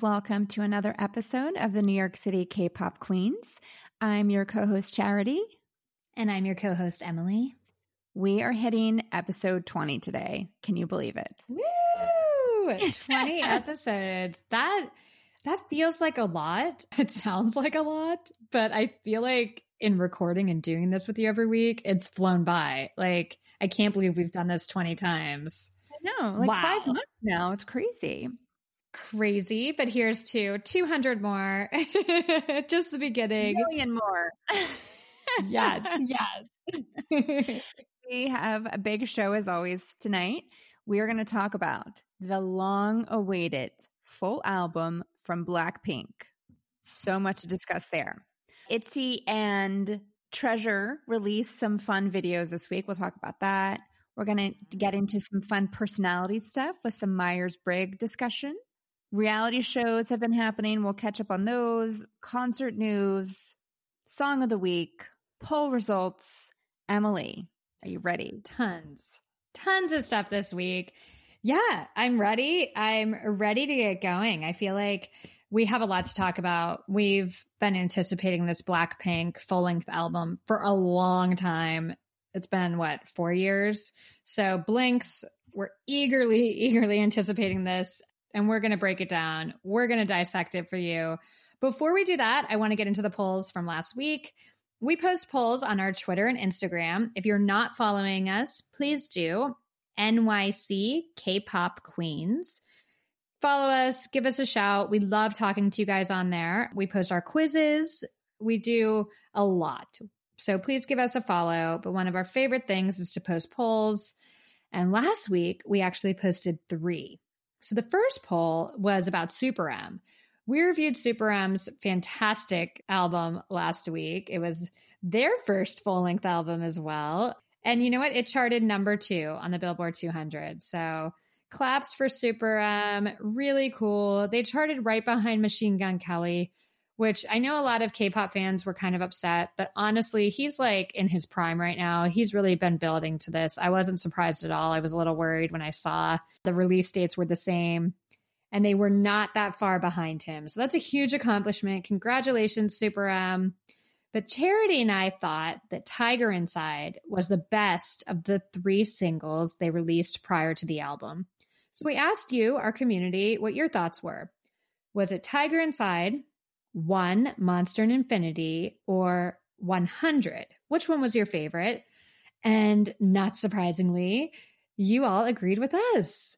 Welcome to another episode of the New York City K pop Queens. I'm your co host, Charity. And I'm your co host, Emily. We are hitting episode 20 today. Can you believe it? Woo! 20 episodes. That that feels like a lot. It sounds like a lot, but I feel like in recording and doing this with you every week, it's flown by. Like I can't believe we've done this 20 times. I know, like wow. five months now. It's crazy. Crazy, but here's to 200 more. Just the beginning. A million more. yes, yes. we have a big show as always tonight. We are going to talk about the long awaited full album from Blackpink. So much to discuss there. ITZY and Treasure released some fun videos this week. We'll talk about that. We're going to get into some fun personality stuff with some Myers Briggs discussion. Reality shows have been happening. We'll catch up on those. Concert news, song of the week, poll results. Emily, are you ready? Tons, tons of stuff this week. Yeah, I'm ready. I'm ready to get going. I feel like we have a lot to talk about. We've been anticipating this Blackpink full length album for a long time. It's been what, four years? So Blinks, we're eagerly, eagerly anticipating this and we're going to break it down. We're going to dissect it for you. Before we do that, I want to get into the polls from last week. We post polls on our Twitter and Instagram. If you're not following us, please do. NYC K pop Queens. Follow us, give us a shout. We love talking to you guys on there. We post our quizzes. We do a lot. So please give us a follow. But one of our favorite things is to post polls. And last week, we actually posted three. So the first poll was about Super M. We reviewed Super M's fantastic album last week. It was their first full length album as well. And you know what? It charted number two on the Billboard 200. So claps for Super M. Really cool. They charted right behind Machine Gun Kelly, which I know a lot of K pop fans were kind of upset, but honestly, he's like in his prime right now. He's really been building to this. I wasn't surprised at all. I was a little worried when I saw the release dates were the same and they were not that far behind him. So that's a huge accomplishment. Congratulations, Super M. But Charity and I thought that Tiger Inside was the best of the three singles they released prior to the album. So we asked you, our community, what your thoughts were. Was it Tiger Inside, one Monster and Infinity or 100? Which one was your favorite? And not surprisingly, you all agreed with us.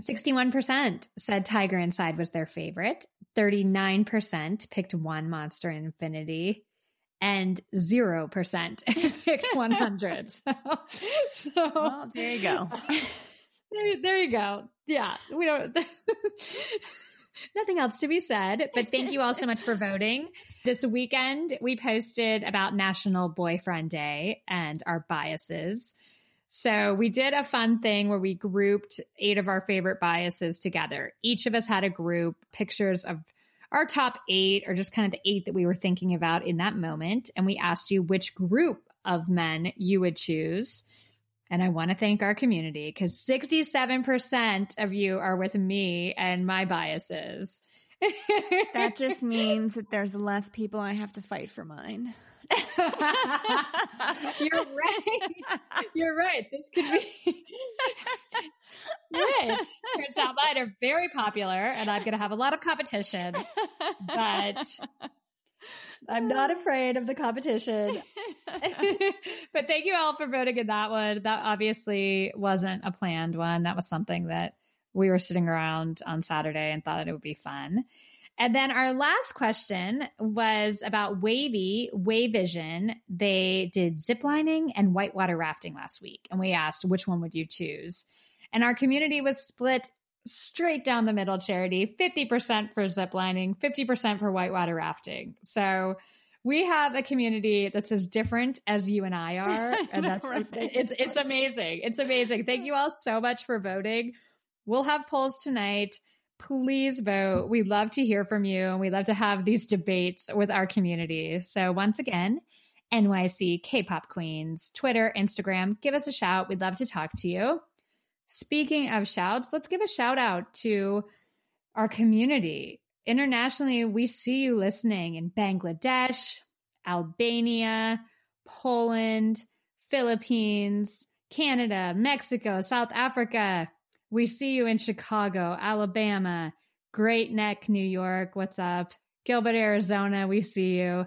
61% said Tiger Inside was their favorite. 39% picked one Monster and Infinity. And 0% picked 100. So, so well, there you go. There, there you go. Yeah. We don't. Nothing else to be said, but thank you all so much for voting. This weekend, we posted about National Boyfriend Day and our biases. So we did a fun thing where we grouped eight of our favorite biases together. Each of us had a group, pictures of our top eight, or just kind of the eight that we were thinking about in that moment. And we asked you which group of men you would choose. And I want to thank our community because 67% of you are with me and my biases. that just means that there's less people I have to fight for mine. You're right. You're right. This could be Which turns out mine are very popular and I'm going to have a lot of competition. But I'm not afraid of the competition. but thank you all for voting in that one. That obviously wasn't a planned one. That was something that we were sitting around on Saturday and thought that it would be fun. And then our last question was about WayV, Wayvision. They did ziplining and whitewater rafting last week. And we asked, which one would you choose? And our community was split straight down the middle charity 50% for ziplining, 50% for whitewater rafting. So we have a community that's as different as you and I are. And that's right. it's it's amazing. It's amazing. Thank you all so much for voting. We'll have polls tonight. Please vote. We love to hear from you and we love to have these debates with our community. So once again, NYC K-pop Queens, Twitter, Instagram, give us a shout. We'd love to talk to you. Speaking of shouts, let's give a shout out to our community. internationally, we see you listening in Bangladesh, Albania, Poland, Philippines, Canada, Mexico, South Africa. We see you in Chicago, Alabama, Great Neck, New York. What's up? Gilbert, Arizona. We see you.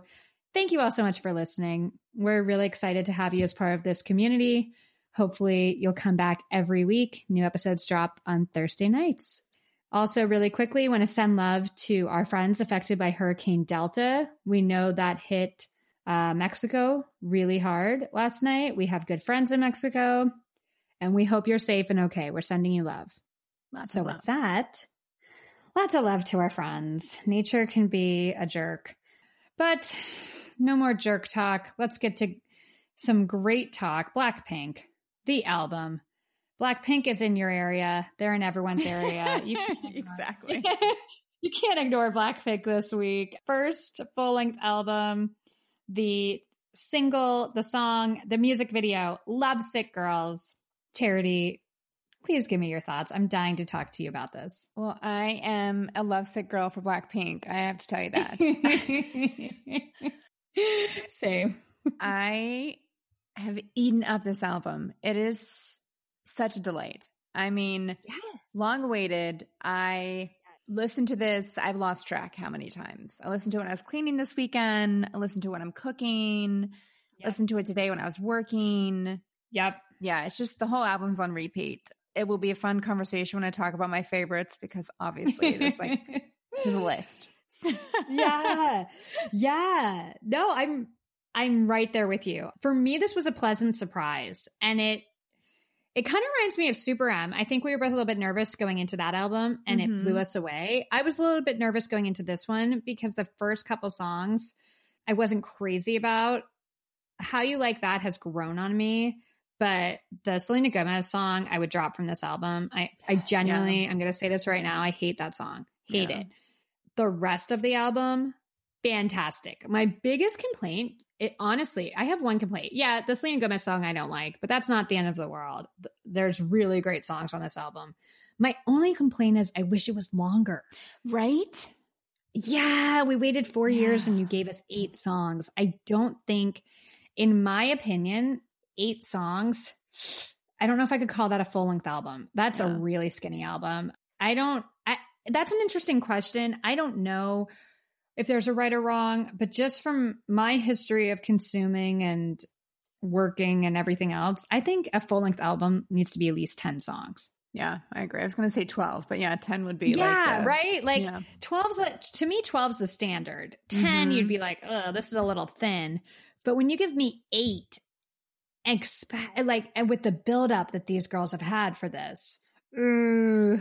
Thank you all so much for listening. We're really excited to have you as part of this community. Hopefully, you'll come back every week. New episodes drop on Thursday nights. Also, really quickly, want to send love to our friends affected by Hurricane Delta. We know that hit uh, Mexico really hard last night. We have good friends in Mexico, and we hope you're safe and okay. We're sending you love. Lots so, of with that, lots of love to our friends. Nature can be a jerk, but no more jerk talk. Let's get to some great talk. Blackpink, the album. Blackpink is in your area. They're in everyone's area. You can't exactly. you can't ignore Blackpink this week. First full length album, the single, the song, the music video, Love Sick Girls. Charity, please give me your thoughts. I'm dying to talk to you about this. Well, I am a lovesick girl for Blackpink. I have to tell you that. Same. I have eaten up this album. It is such a delight. I mean, Yes. long awaited. I listened to this. I've lost track how many times. I listened to it when I was cleaning this weekend. I listened to it when I'm cooking. Yep. Listened to it today when I was working. Yep. Yeah, it's just the whole album's on repeat. It will be a fun conversation when I talk about my favorites because obviously there's like there's a list. yeah. Yeah. No, I'm I'm right there with you. For me this was a pleasant surprise and it it kind of reminds me of Super M. I think we were both a little bit nervous going into that album and Mhm. it blew us away. I was a little bit nervous going into this one because the first couple songs I wasn't crazy about. How You Like That has grown on me, but the Selena Gomez song I would drop from this album. I I genuinely I'm going to say this right now, I hate that song. Hate Yeah. it the rest of the album fantastic my biggest complaint it honestly i have one complaint. Yeah the selena gomez song i don't like but that's not the end of the world. There's really great songs on this album. My only complaint is i wish it was longer. Right? yeah we waited four years and you gave us eight songs. I don't think in my opinion eight songs i don't know if i could call that a full-length album. That's a really skinny album. I don't I, that's an interesting question. I don't know if there's a right or wrong but just from my history of consuming and working and everything else i think a full-length album needs to be at least 10 songs Yeah, I agree. I was going to say 12, but yeah, 10 would be yeah like the- right like yeah. 12's like to me 12's the standard 10 Mhm. you'd be like oh this is a little thin but when you give me 8 expect like and with the build up that these girls have had for this uh,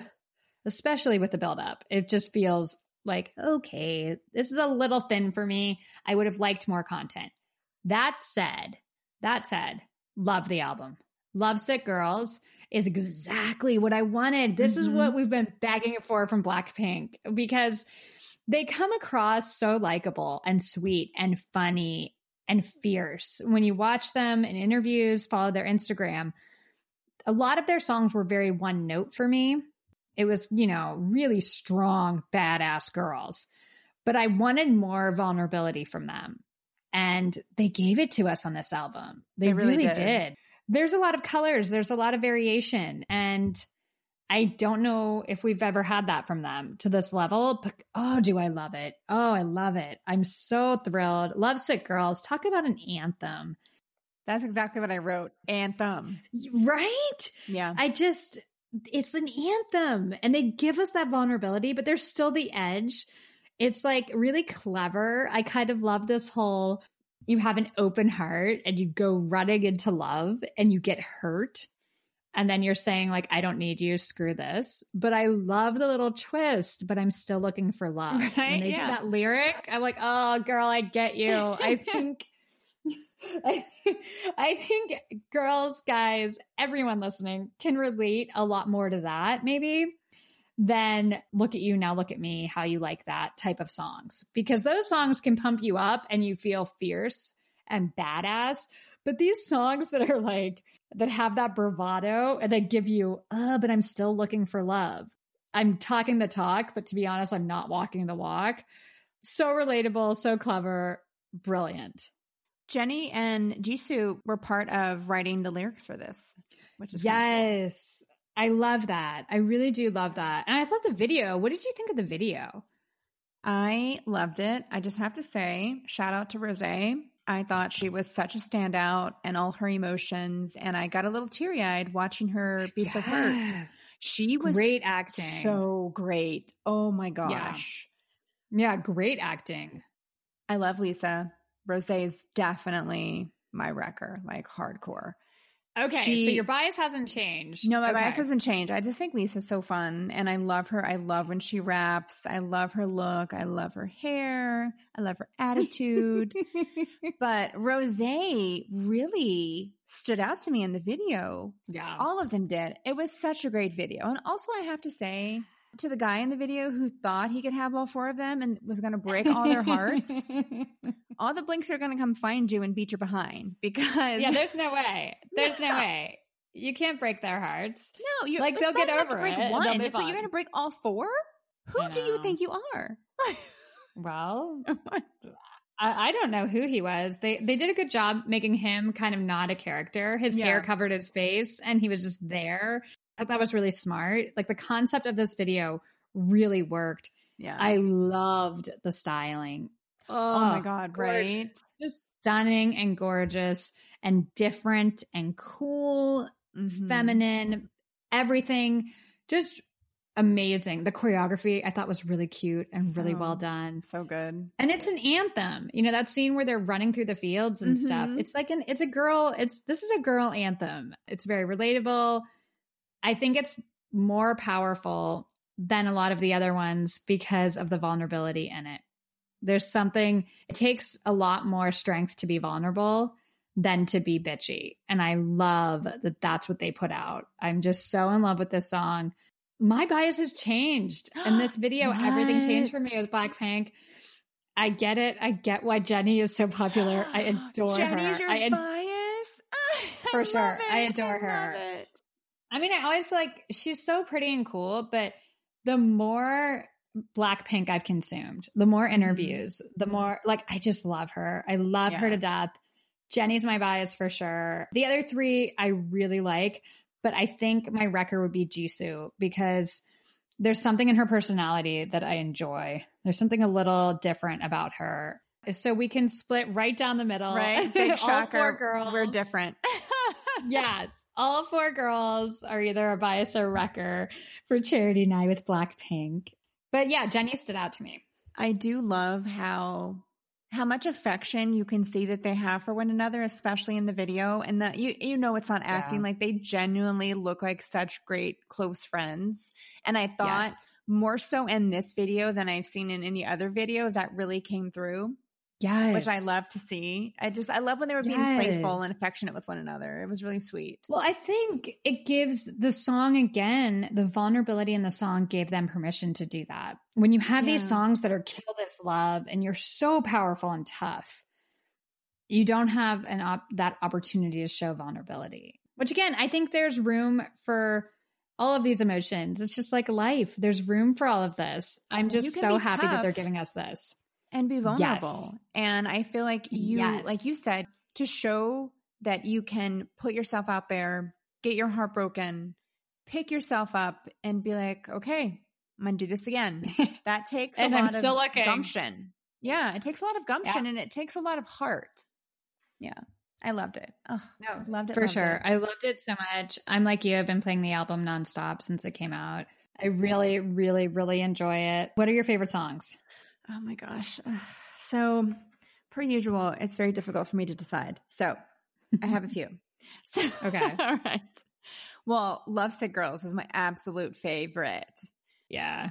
especially with the build up it just feels like okay this is a little thin for me. I would have liked more content. That said that said love the album. Love sick girls is exactly what i wanted. This is Mhm. what we've been begging for from blackpink because they come across so likable and sweet and funny and fierce. When you watch them in interviews follow their instagram a lot of their songs were very one note for me it was you know really strong badass girls. But i wanted more vulnerability from them. And they gave it to us on this album. They, They really really, did. did. there's a lot of colors. There's a lot of variation. And i don't know if we've ever had that from them to this level but oh do i love it. Oh i love it. I'm so thrilled. Love sick girls. Talk about an anthem. That's exactly what I wrote. Anthem. right? Yeah. I just, it's an anthem and they give us that vulnerability, but there's still the edge. It's like really clever. I kind of love this whole you have an open heart and you go running into love and you get hurt. And then you're saying, like, I don't need you, screw this. But I love the little twist, but I'm still looking for love. Right? When they Yeah. do that lyric, I'm like, oh, girl, I get you. I think. I, I think girls, guys, everyone listening can relate a lot more to that, maybe, than look at you now, look at me, how you like that type of songs. Because those songs can pump you up and you feel fierce and badass. But these songs that are like, that have that bravado and that give you, uh, but I'm still looking for love. I'm talking the talk, but to be honest, I'm not walking the walk. So relatable, so clever, brilliant. Jennie and Jisoo were part of writing the lyrics for this, which is yes. Cool. I love that. I really do love that. And I love the video. What did you think of the video? I loved it. I just have to say, shout out to Rose. I thought she was such a standout and all her emotions. And I got a little teary eyed watching her be yeah. so hurt. She was great acting. So great. Oh my gosh. Yeah. yeah, great acting. I love Lisa. Rose is definitely my wrecker, like hardcore. Okay, she, so your bias hasn't changed. No, my okay. bias hasn't changed. I just think Lisa's so fun, and I love her. I love when she raps. I love her look. I love her hair. I love her attitude. but Rose really stood out to me in the video. Yeah, all of them did. It was such a great video, and also I have to say, to the guy in the video who thought he could have all four of them and was going to break all their hearts, all the blinks are going to come find you and beat you behind because yeah, there's no way, there's no, no way you can't break their hearts. No, you're like they'll get over break it. One, but you're going to break all four. Who do you think you are? well, oh I, I, don't know who he was. They they did a good job making him kind of not a character. His yeah. hair covered his face, and he was just there that was really smart. Like the concept of this video really worked. Yeah. I loved the styling. Oh, oh my God, gorgeous. right? Just stunning and gorgeous and different and cool, mm-hmm. feminine, everything. Just amazing. The choreography I thought was really cute and so, really well done. So good. And it's an anthem. You know, that scene where they're running through the fields and mm-hmm. stuff. It's like an it's a girl, it's this is a girl anthem. It's very relatable. I think it's more powerful than a lot of the other ones because of the vulnerability in it. There's something, it takes a lot more strength to be vulnerable than to be bitchy. And I love that that's what they put out. I'm just so in love with this song. My bias has changed. In this video, everything changed for me with Blackpink. I get it. I get why Jennie is so popular. I adore Jennie's her. Your I ad- bias. for sure. It. I adore I her. It. I mean, I always like she's so pretty and cool, but the more Blackpink I've consumed, the more mm-hmm. interviews, the more like I just love her. I love yeah. her to death. Jennie's my bias for sure. The other three I really like, but I think my wrecker would be Jisoo because there's something in her personality that I enjoy. There's something a little different about her. So we can split right down the middle. Right. Big shocker. All four girls. We're different. yes. All four girls are either a bias or wrecker for charity night with Blackpink. But yeah, Jennie stood out to me. I do love how how much affection you can see that they have for one another, especially in the video. And that you you know it's not acting yeah. like they genuinely look like such great close friends. And I thought yes. more so in this video than I've seen in any other video that really came through. Yes. Which I love to see. I just, I love when they were being yes. playful and affectionate with one another. It was really sweet. Well, I think it gives the song again, the vulnerability in the song gave them permission to do that. When you have yeah. these songs that are kill this love and you're so powerful and tough, you don't have an op- that opportunity to show vulnerability. Which again, I think there's room for all of these emotions. It's just like life. There's room for all of this. I'm just so happy tough. that they're giving us this and be vulnerable. Yes. And I feel like you, yes. like you said, to show that you can put yourself out there, get your heart broken, pick yourself up, and be like, okay, I'm gonna do this again. That takes a lot I'm still of looking. gumption. Yeah, it takes a lot of gumption yeah. and it takes a lot of heart. Yeah. I loved it. Oh, no, loved it for loved sure. It. I loved it so much. I'm like you. I've been playing the album nonstop since it came out. I really, really, really enjoy it. What are your favorite songs? Oh my gosh. So, per usual, it's very difficult for me to decide. So, I have a few. So, okay. all right. Well, Lovesick Girls is my absolute favorite. Yeah.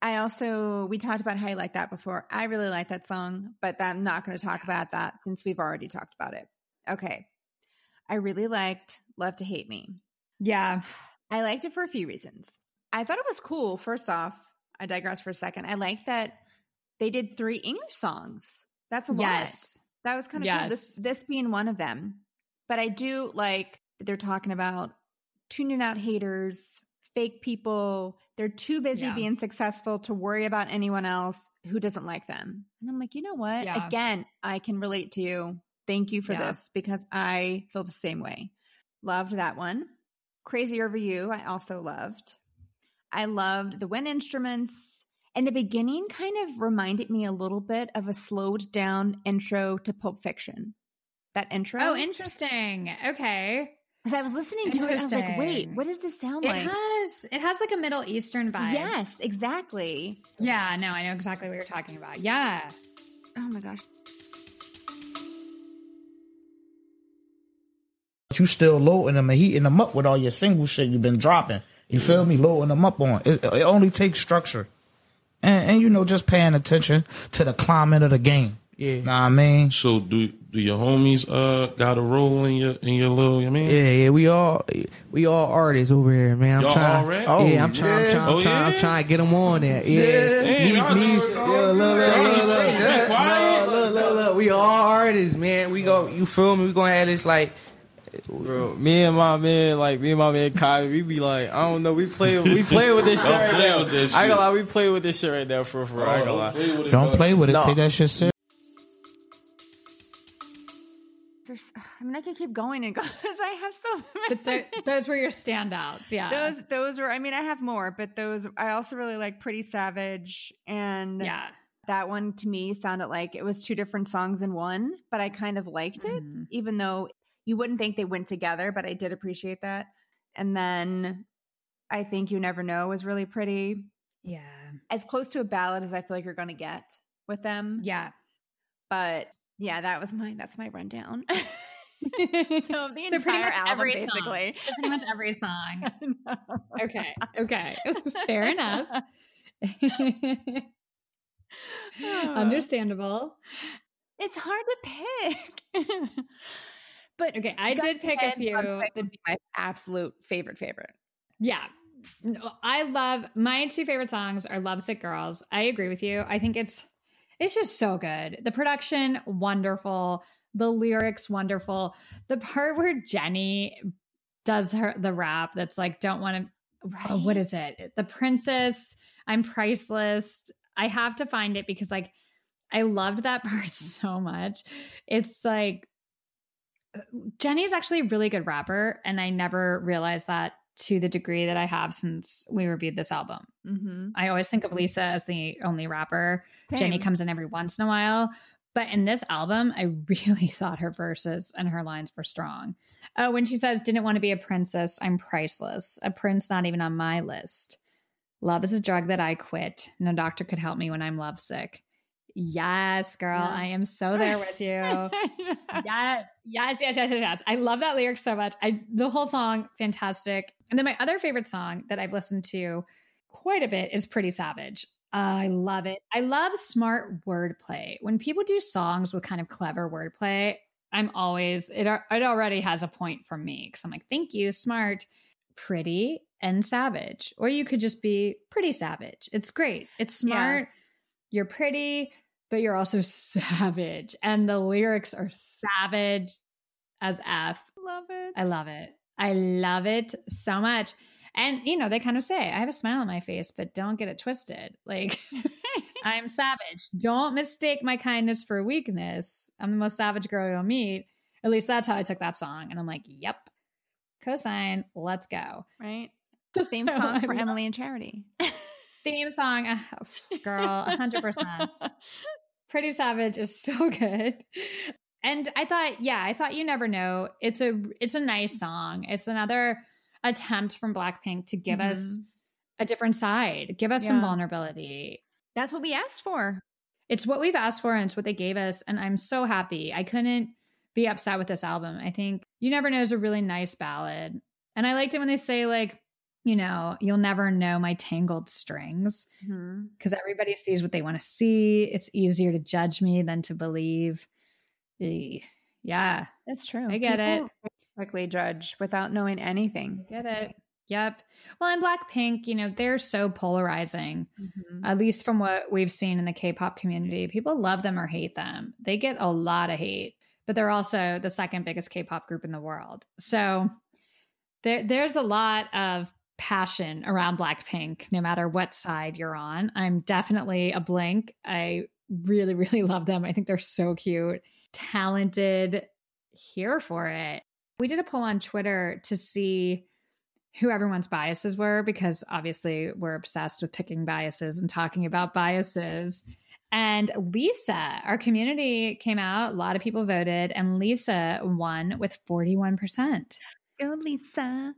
I also, we talked about how you like that before. I really like that song, but I'm not going to talk about that since we've already talked about it. Okay. I really liked Love to Hate Me. Yeah. I liked it for a few reasons. I thought it was cool. First off, I digress for a second. I liked that they did three English songs. That's a yes. lot. That was kind of yes. cool. This this being one of them. But I do like they're talking about tuning out haters, fake people, They're too busy Yeah. being successful to worry about anyone else who doesn't like them. And I'm like, you know what? Yeah. Again, I can relate to you. Thank you for Yeah. this because I feel the same way. Loved that one. Crazy Over You, I also loved. I loved the wind instruments. And the beginning kind of reminded me a little bit of a slowed down intro to Pulp Fiction. That intro. Oh, interesting. Okay. Because I was listening to it, I was like, wait, what does this sound It like? has it has like a Middle Eastern vibe. Yes, exactly. Yeah, no, I know exactly what you're talking about. Yeah. Oh my gosh. But you still loading them and heating them up with all your single shit you've been dropping. You feel me? Loading them up on. It, it only takes structure. And, and, you know, just paying attention to the climate of the game. Yeah. Know what I mean? So do do your homies uh got a role in your in your little I mean Yeah, yeah, we all we all artists over here, man. I'm Y'all trying. all rap? Oh, yeah, I'm trying. I'm yeah. trying. I'm Oh, trying. I'm trying to get them on there. Yeah, Damn, me, me, just- yeah, look, look, look, Y'all look, look, sitting there quiet. look, look, look, look. We all artists, man. We go. You feel me? We gonna have this like. Bro, me and my man, like me and my man Kai, we be like, I don't know, we play, we play with this shit Don't right play now. with this I ain't gonna lie, we play with this shit right now for for. I ain't gonna lie. play with it, Don't bro. play with it. No. Take that shit serious. There's, I mean, I could keep going and go because I have so But many. the, those were your standouts. Yeah. those, those were. I mean, I have more, but those. I also really like Pretty Savage, and yeah. that one to me sounded like it was two different songs in one. But I kind of liked it, Mhm. even though you wouldn't think they went together. But I did appreciate that. And then I think you never know was really pretty, Yeah. as close to a ballad as I feel like you're going to get with them. Yeah. But yeah, that was my that's my rundown. so the So pretty entire much album, every song. basically. So pretty much every song. Okay. Okay. Fair enough. Understandable. It's hard to pick. But Okay, I did pick a few. Gunfight would be my absolute favorite favorite. yeah. No, uh, I love my two favorite songs are Lovesick Girls. I agree with you. I think it's it's just so good. The production wonderful, the lyrics wonderful. The part where Jennie does her the rap that's like don't want to oh, what is it? The princess, I'm priceless. I have to find it because like I loved that part so much. It's like Jennie's actually a really good rapper, and I never realized that to the degree that I have since we reviewed this album. Mm-hmm. I always think of Lisa as the only rapper. Jennie comes in every once in a while. But in this album, I really thought her verses and her lines were strong. Oh, when she says, didn't want to be a princess, I'm priceless. A prince not even on my list. Love is a drug that I quit. No doctor could help me when I'm lovesick. Yes, girl. Yeah. I am so there with you. yes, yes, yes, yes, yes, yes. I love that lyric so much. I the whole song, fantastic. And then my other favorite song that I've listened to quite a bit is Pretty Savage. I love it. I love smart wordplay. When people do songs with kind of clever wordplay, I'm always it. It already has a point for me because I'm like, thank you, smart, pretty, and savage. Or you could just be pretty savage. It's great. It's Yeah. smart. You're pretty, but you're also savage, and the lyrics are savage as f. love it. I love it. I love it so much. And you know, they kind of say, I have a smile on my face, but don't get it twisted. Like I'm savage. Don't mistake my kindness for weakness. I'm the most savage girl you'll meet. At least that's how I took that song. And I'm like, yep. Cosine, let's go. right. The Same So song I for love- Emily and Charity. Theme song, uh, girl, 100%. Pretty Savage is so good. And I thought, yeah, I thought you never know. It's a it's a nice song. It's another attempt from Blackpink to give us a different side, give us some Mm-hmm. Vulnerability. That's what we asked for. It's what we've asked for and it's what they gave us. And I'm so happy. I couldn't be upset with this album. I think You Never Know is a really nice ballad. And I liked it when they say, like, you know, you'll never know my tangled strings mm-hmm. because everybody sees what they want to see. It's easier to judge me than to believe. Yeah, That's true. I get People Quickly judge without knowing anything. get it. Yep. Well, in Blackpink, you know, they're so polarizing, mm-hmm. at least from what we've seen in the K pop community. People love them or hate them. They get a lot of hate, but they're also the second biggest K pop group in the world. So there, there's a lot of passion around Blackpink, no matter what side you're on. I'm definitely a Blink. I really, really love them. I think they're so cute, talented, here for it. We did a poll on Twitter to see who everyone's biases were because obviously we're obsessed with picking biases and talking about biases. And Lisa, our community came out, a lot of people voted, and Lisa won with 41%. Go, Lisa.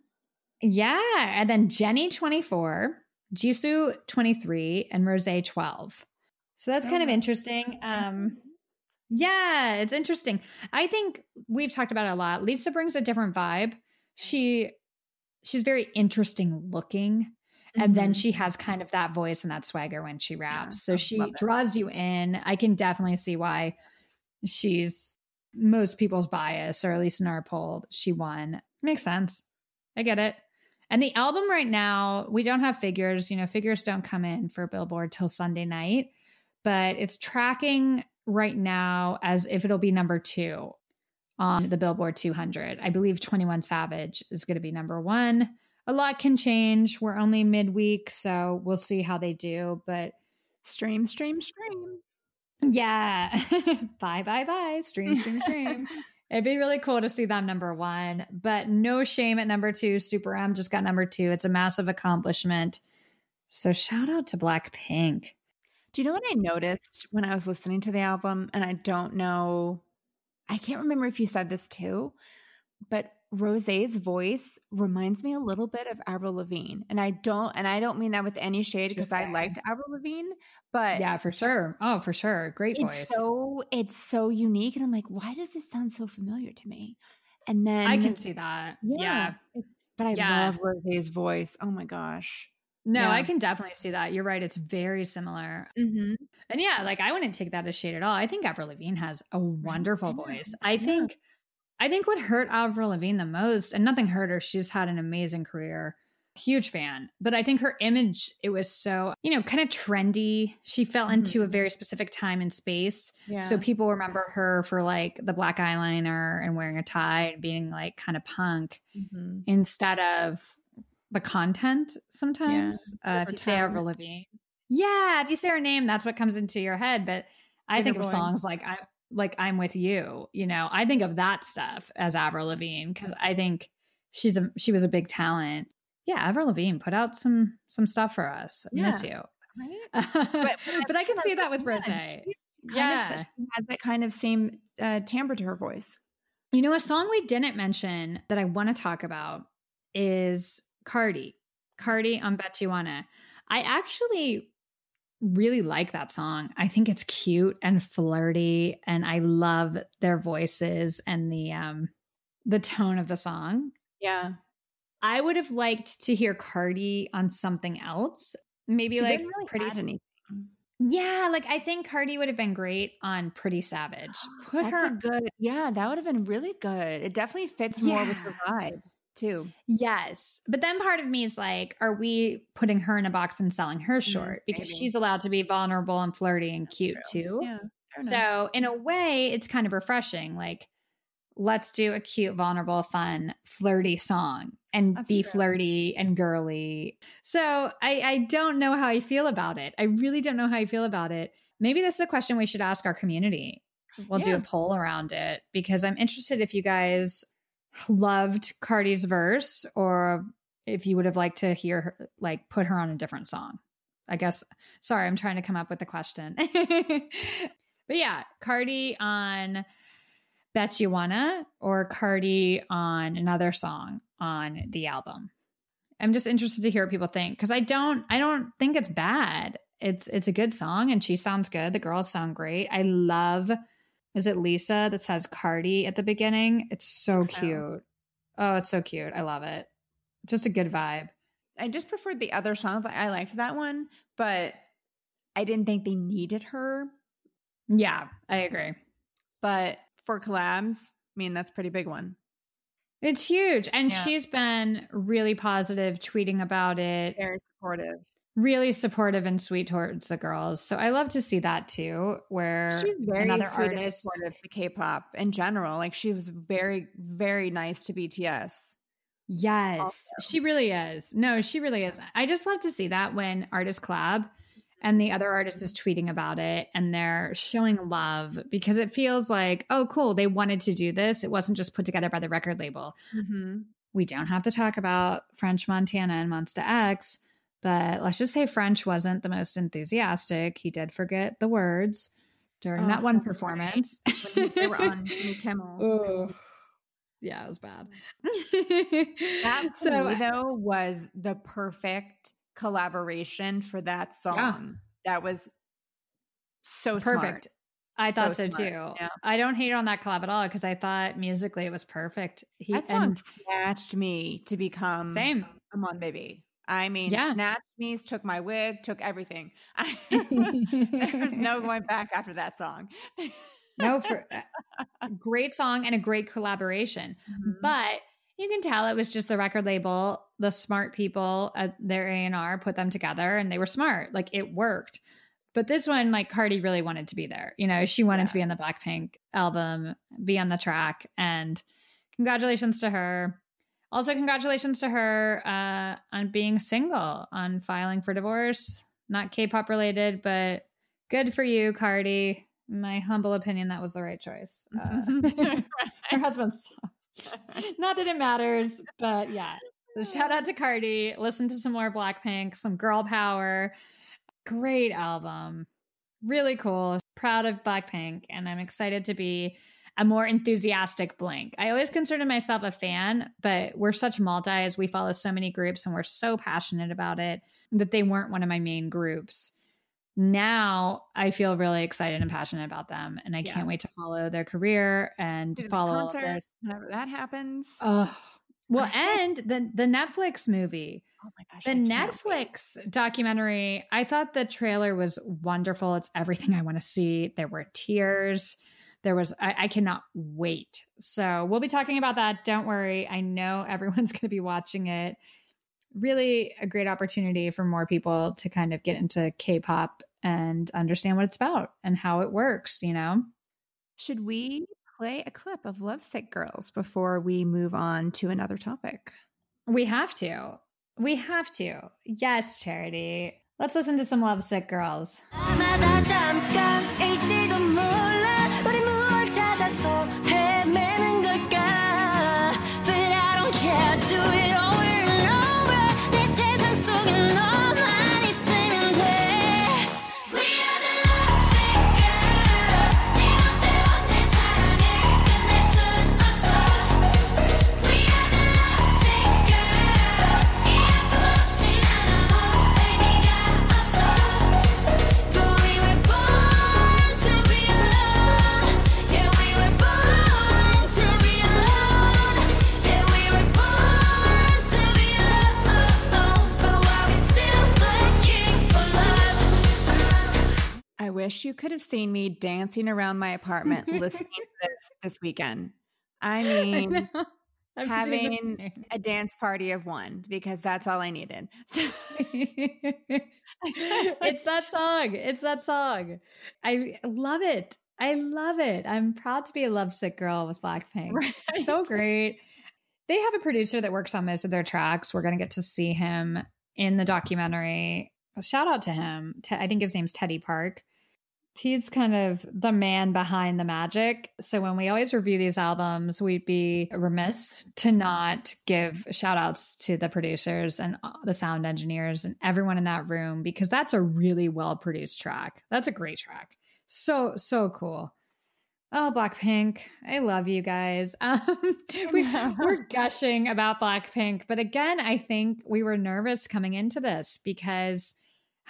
Yeah. And then Jennie 24, Jisoo 23, and Rose 12. So that's kind of Oh. interesting. Um, yeah, it's interesting. I think we've talked about it a lot. Lisa brings a different vibe. She she's very interesting looking. And then Mhm. she has kind of that voice and that swagger when she raps. I so she draws you in. I can definitely see why she's most people's bias, or at least in our poll, she won. Makes sense. I get it. And the album right now, we don't have figures. You know, figures don't come in for Billboard till Sunday night, but it's tracking right now as if it'll be number two on the Billboard 200. I believe 21 Savage is going to be number one. A lot can change. We're only midweek, so we'll see how they do. But Stream, stream, stream. yeah, bye, bye, bye. Stream, stream, stream. It'd be really cool to see them number one, but no shame at number two. Super M just got number two. It's a massive accomplishment. So shout out to Blackpink. Do you know what I noticed when I was listening to the album? And I don't know, I can't remember if you said this too, but Rose's voice reminds me a little bit of Avril Lavigne. And I don't, and I don't mean that with any shade because I liked Avril Lavigne, but Yeah, for sure. Oh, for sure. Great it's voice. so, it's so unique. And I'm like, why does this sound so familiar to me? And then I can see that. yeah, yeah. it's, but I Yeah. love Rose's voice. Oh my gosh. No, Yeah. I can definitely see that. You're right. It's very similar. Mm-hmm. And yeah, like I wouldn't take that as shade at all. I think Avril Lavigne has a wonderful voice. I think I think what hurt Avril Lavigne the most, and nothing hurt her, she's had an amazing career. Huge fan. But I think her image, it was so, you know, kind of trendy. She fell Mhm. into a very specific time and space. Yeah. So people remember her for like the black eyeliner and wearing a tie and being like kind of punk Mhm. instead of the content sometimes. it's uh, if you say. Avril Lavigne. Yeah, if you say her name, that's what comes into your head. But I Like think of songs like I like I'm with you. You know, I think of that stuff as Avril Lavigne because I think she's a she was a big talent. Yeah, Avril Lavigne put out some some stuff for us. I Miss you. Right? but, but I can see that with Yeah, Rose. she's kind of Yeah. she has that kind of same uh, timbre to her voice. You know, a song we didn't mention that I want to talk about is Cardi. Cardi on Bet You Wanna. I actually really like that song. I think it's cute and flirty and I love their voices and the um the tone of the song. Yeah, I would have liked to hear Cardi on something else. Maybe she like really pretty anything. Yeah, like I think Cardi would have been great on Pretty Savage. Put That's her a good. Yeah, that would have been really good. It definitely fits more with her vibe too. Yes. But then part of me is like, are we putting her in a box and selling her mm, short? Because maybe. she's allowed to be vulnerable and flirty and cute too. Yeah. So, in a way, it's kind of refreshing. Like, let's do a cute, vulnerable, fun, flirty song and That's be true. flirty and girly. So, I, I don't know how I feel about it. I really don't know how I feel about it. Maybe this is a question we should ask our community. We'll do a poll around it because I'm interested if you guys loved Cardi's verse or if you would have liked to hear her, like, put her on a different song. I guess, sorry, I'm trying to come up with a question. but yeah, Cardi on Bet You Wanna or Cardi on another song on the album. I'm just interested to hear what people think because I don't I don't think it's bad. It's it's a good song and she sounds good. The girls sound great. I love is it Lisa that says Cardi at the beginning? It's so so. cute. Oh, it's so cute. I love it. Just a good vibe. I just preferred the other songs. I I liked that one, but I didn't think they needed her. Yeah, I agree. But for collabs, I mean, that's a pretty big one. It's huge. And Yeah. she's been really positive, tweeting about it, Very supportive. Really supportive and sweet towards the girls. So I love to see that too, where She's very another sweet and artist. supportive to K-pop in general. Like she's very, very nice to BTS. Yes, Also. she really is. No, she really is. I just love to see that when artists collab and the other artist is tweeting about it and they're showing love because it feels like, oh, cool, they wanted to do this. It wasn't just put together by the record label. Mhm. We don't have to talk about French Montana and Monsta X, but let's just say French wasn't the most enthusiastic. He did forget the words during Oh, that one performance. When they were on Jimmy Kimmel. Yeah, it was bad. That so so though was the perfect collaboration for that song. That was so perfect. smart. I thought so, smart, too. yeah. I don't hate on that collab at all because I thought musically it was perfect. He That song and snatched me to become same. Come on, baby. I mean, Yeah. snatched me, took my wig, took everything. there was no going back after that song. no, for uh, great song and a great collaboration. Mm-hmm. But you can tell it was just the record label, the smart people at their A and R put them together, and they were smart. Like it worked. But this one, like Cardi really wanted to be there. You know, she wanted to be on the Blackpink album, be on the track, and congratulations to her. Also, congratulations to her uh, on being single, on filing for divorce. Not K-pop related, but good for you, Cardi. My humble opinion, that was the right choice. Uh, her husband's not that it matters, but yeah. So shout out to Cardi. Listen to some more Blackpink, some girl power. Great album. Really cool. Proud of Blackpink. And I'm excited to be a more enthusiastic Blink. I always considered myself a fan, but we're such multis. We follow so many groups and we're so passionate about it that they weren't one of my main groups. Now I feel really excited and passionate about them. And I Yeah. can't wait to follow their career and Do follow concert this. whenever that happens. Oh, well, and the the Netflix movie, oh my gosh. the can't wait. Netflix documentary. I thought the trailer was wonderful. It's everything I want to see. There were tears. There was. I, I cannot wait. So we'll be talking about that. Don't worry. I know everyone's going to be watching it. Really, a great opportunity for more people to kind of get into K-pop and understand what it's about and how it works. You know. Should we play a clip of Lovesick Girls before we move on to another topic? We have to. We have to. Yes, Charity. Let's listen to some Lovesick Girls. I wish you could have seen me dancing around my apartment listening to this this weekend. I mean, the having a dance party of one because that's all I needed. So, it's that song. It's that song. I love it. I love it. I'm proud to be a lovesick girl with Blackpink. So great. They have a producer that works on most of their tracks. We're going to get to see him in the documentary. Shout out to him. I think his name's Teddy Park. He's kind of the man behind the magic. So when we always review these albums, we'd be remiss to not give shout outs to the producers and uh, the sound engineers and everyone in that room because that's a really well produced track. That's a great track. So, so cool. Oh, Blackpink. I love you guys. Um, we, we're gushing about Blackpink. But again, I think we were nervous coming into this because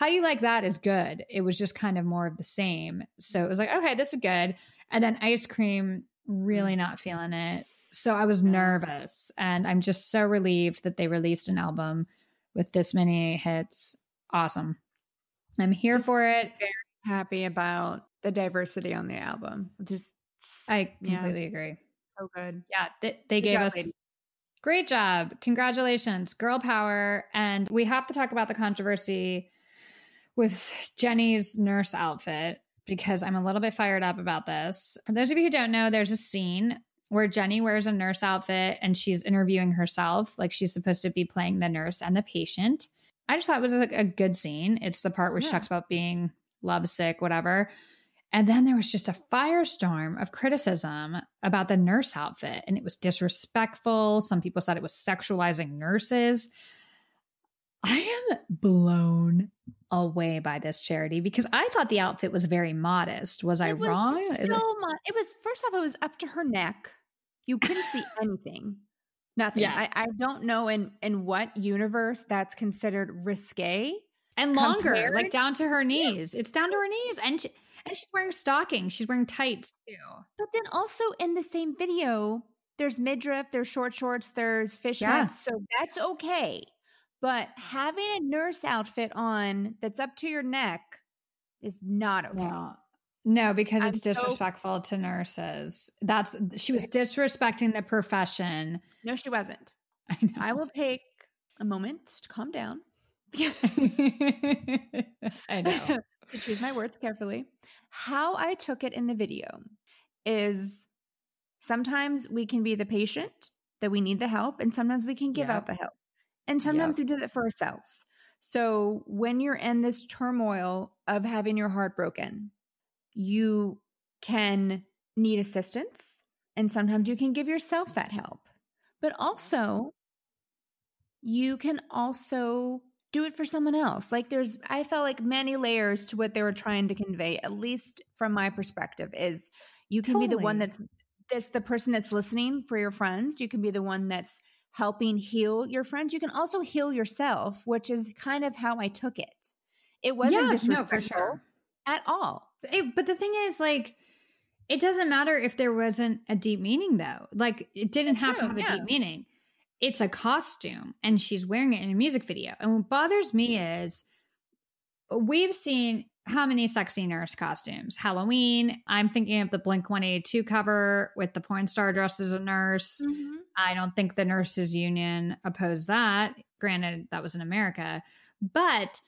how you like that is good. It was just kind of more of the same. So it was like, okay, this is good. And then ice cream, really not feeling it. So I was nervous. And I'm just so relieved that they released an album with this many hits. Awesome. I'm here Just for it. Very happy about the diversity on the album. Just I yeah, completely agree. so good. Yeah, they, they gave job, us ladies. great job. Congratulations, girl power. And we have to talk about the controversy with Jennie's nurse outfit because I'm a little bit fired up about this. For those of you who don't know, there's a scene where Jennie wears a nurse outfit and she's interviewing herself, like she's supposed to be playing the nurse and the patient. I just thought it was a, a good scene. It's the part where she talks about being lovesick, whatever. And then there was just a firestorm of criticism about the nurse outfit, and it was disrespectful. Some people said it was sexualizing nurses. I am blown away by this charity because I thought the outfit was very modest. Was I was wrong? So it- mu- it was first off, it was up to her neck. You couldn't see anything. Nothing. Yeah. I, I don't know in in what universe that's considered risque. and longer, compared- like down to her knees. It's down to her knees, and she, and she's wearing stockings. She's wearing tights too. But then also in the same video, there's midriff, there's short shorts, there's fishnets. Yeah. So that's okay. But having a nurse outfit on that's up to your neck is not okay. No, no, because I'm it's so- disrespectful to nurses. That's she was disrespecting the profession. No, she wasn't. I know. I will take a moment to calm down. I know. to choose my words carefully. How I took it in the video is sometimes we can be the patient that we need the help, and sometimes we can give Yep. out the help. And sometimes we do that for ourselves. So when you're in this turmoil of having your heart broken, you can need assistance, and sometimes you can give yourself that help. But also, you can also do it for someone else. Like there's I felt like many layers to what they were trying to convey, at least from my perspective, is you can be the one that's that's the person that's listening for your friends. You can be the one that's helping heal your friends. You can also heal yourself, which is kind of how I took it. It wasn't Yeah, no, disrespectful for sure. at all. It- but the thing is, like, it doesn't matter if there wasn't a deep meaning, though. Like, it didn't It's have to true, have a deep meaning. It's a costume, and she's wearing it in a music video. And what bothers me is we've seen how many sexy nurse costumes? Halloween. I'm thinking of the Blink 182 cover with the porn star dressed as a nurse. Mm-hmm. I don't think the nurses union opposed that. Granted, that was in America, but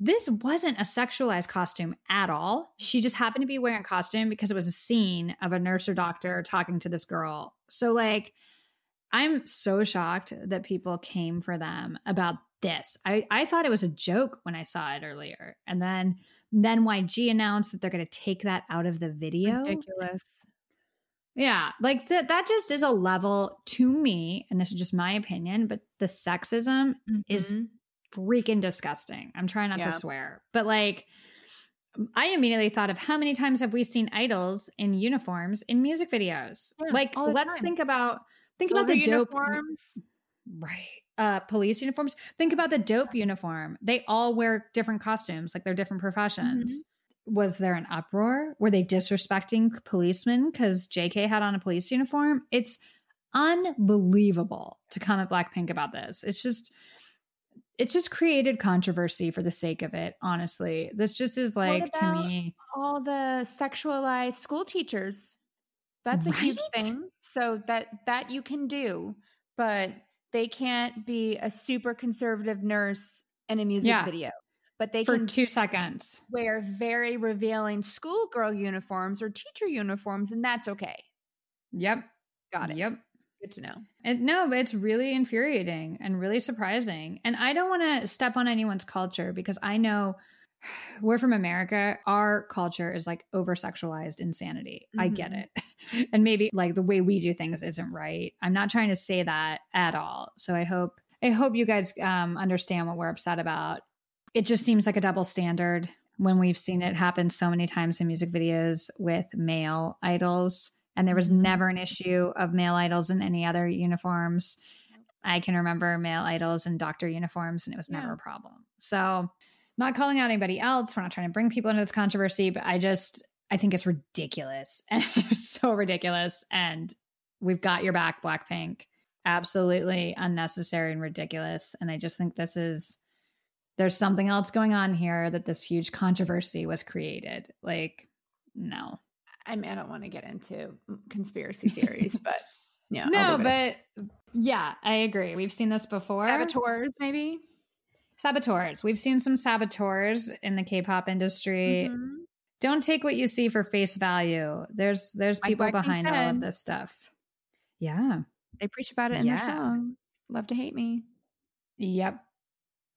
this wasn't a sexualized costume at all. She just happened to be wearing a costume because it was a scene of a nurse or doctor talking to this girl. So, like, I'm so shocked that people came for them about this. I, I thought it was a joke when I saw it earlier. And then then YG announced that they're going to take that out of the video. Ridiculous. Yeah, like that that just is a level to me, and this is just my opinion, but the sexism is Mhm. freaking disgusting. I'm trying not Yeah. to swear, but like I immediately thought of how many times have we seen idols in uniforms in music videos? Yeah, like let's time. think about think about Silver the dope uniforms. right uh police uniforms think about the dope uniform. They all wear different costumes like they're different professions. Mm-hmm. was there an uproar? Were they disrespecting policemen because jk had on a police uniform? It's unbelievable to come at blackpink about this. It's just it just created controversy for the sake of it honestly. This just is like to me all the sexualized school teachers. That's a huge thing. So that that you can do, but they can't be a super conservative nurse in a music Yeah. video. But they for can two seconds wear very revealing schoolgirl uniforms or teacher uniforms, and that's okay. yep Got it. yep Good to know. And no, it's really infuriating and really surprising. And I don't want to step on anyone's culture because I know we're from America. Our culture is like over sexualized insanity. I get Mhm. it. and maybe like the way we do things isn't right. I'm not trying to say that at all. So I hope I hope you guys um, understand what we're upset about. It just seems like a double standard when we've seen it happen so many times in music videos with male idols. And there was never an issue of male idols in any other uniforms. I can remember male idols in doctor uniforms, and it was never Yeah. a problem. So, not calling out anybody else. We're not trying to bring people into this controversy, but I just, I think it's ridiculous. it's so ridiculous. And we've got your back, Blackpink. Absolutely unnecessary and ridiculous. And I just think this is, there's something else going on here that this huge controversy was created. Like, no. I mean, I don't want to get into conspiracy theories, but yeah, no, but yeah, I agree. We've seen this before. saboteurs, maybe. Saboteurs. We've seen some saboteurs in the K-pop industry. Mhm. Don't take what you see for face value. There's there's people behind all of this stuff. Yeah. They preach about it in Yeah. their songs. Love to hate me. Yep.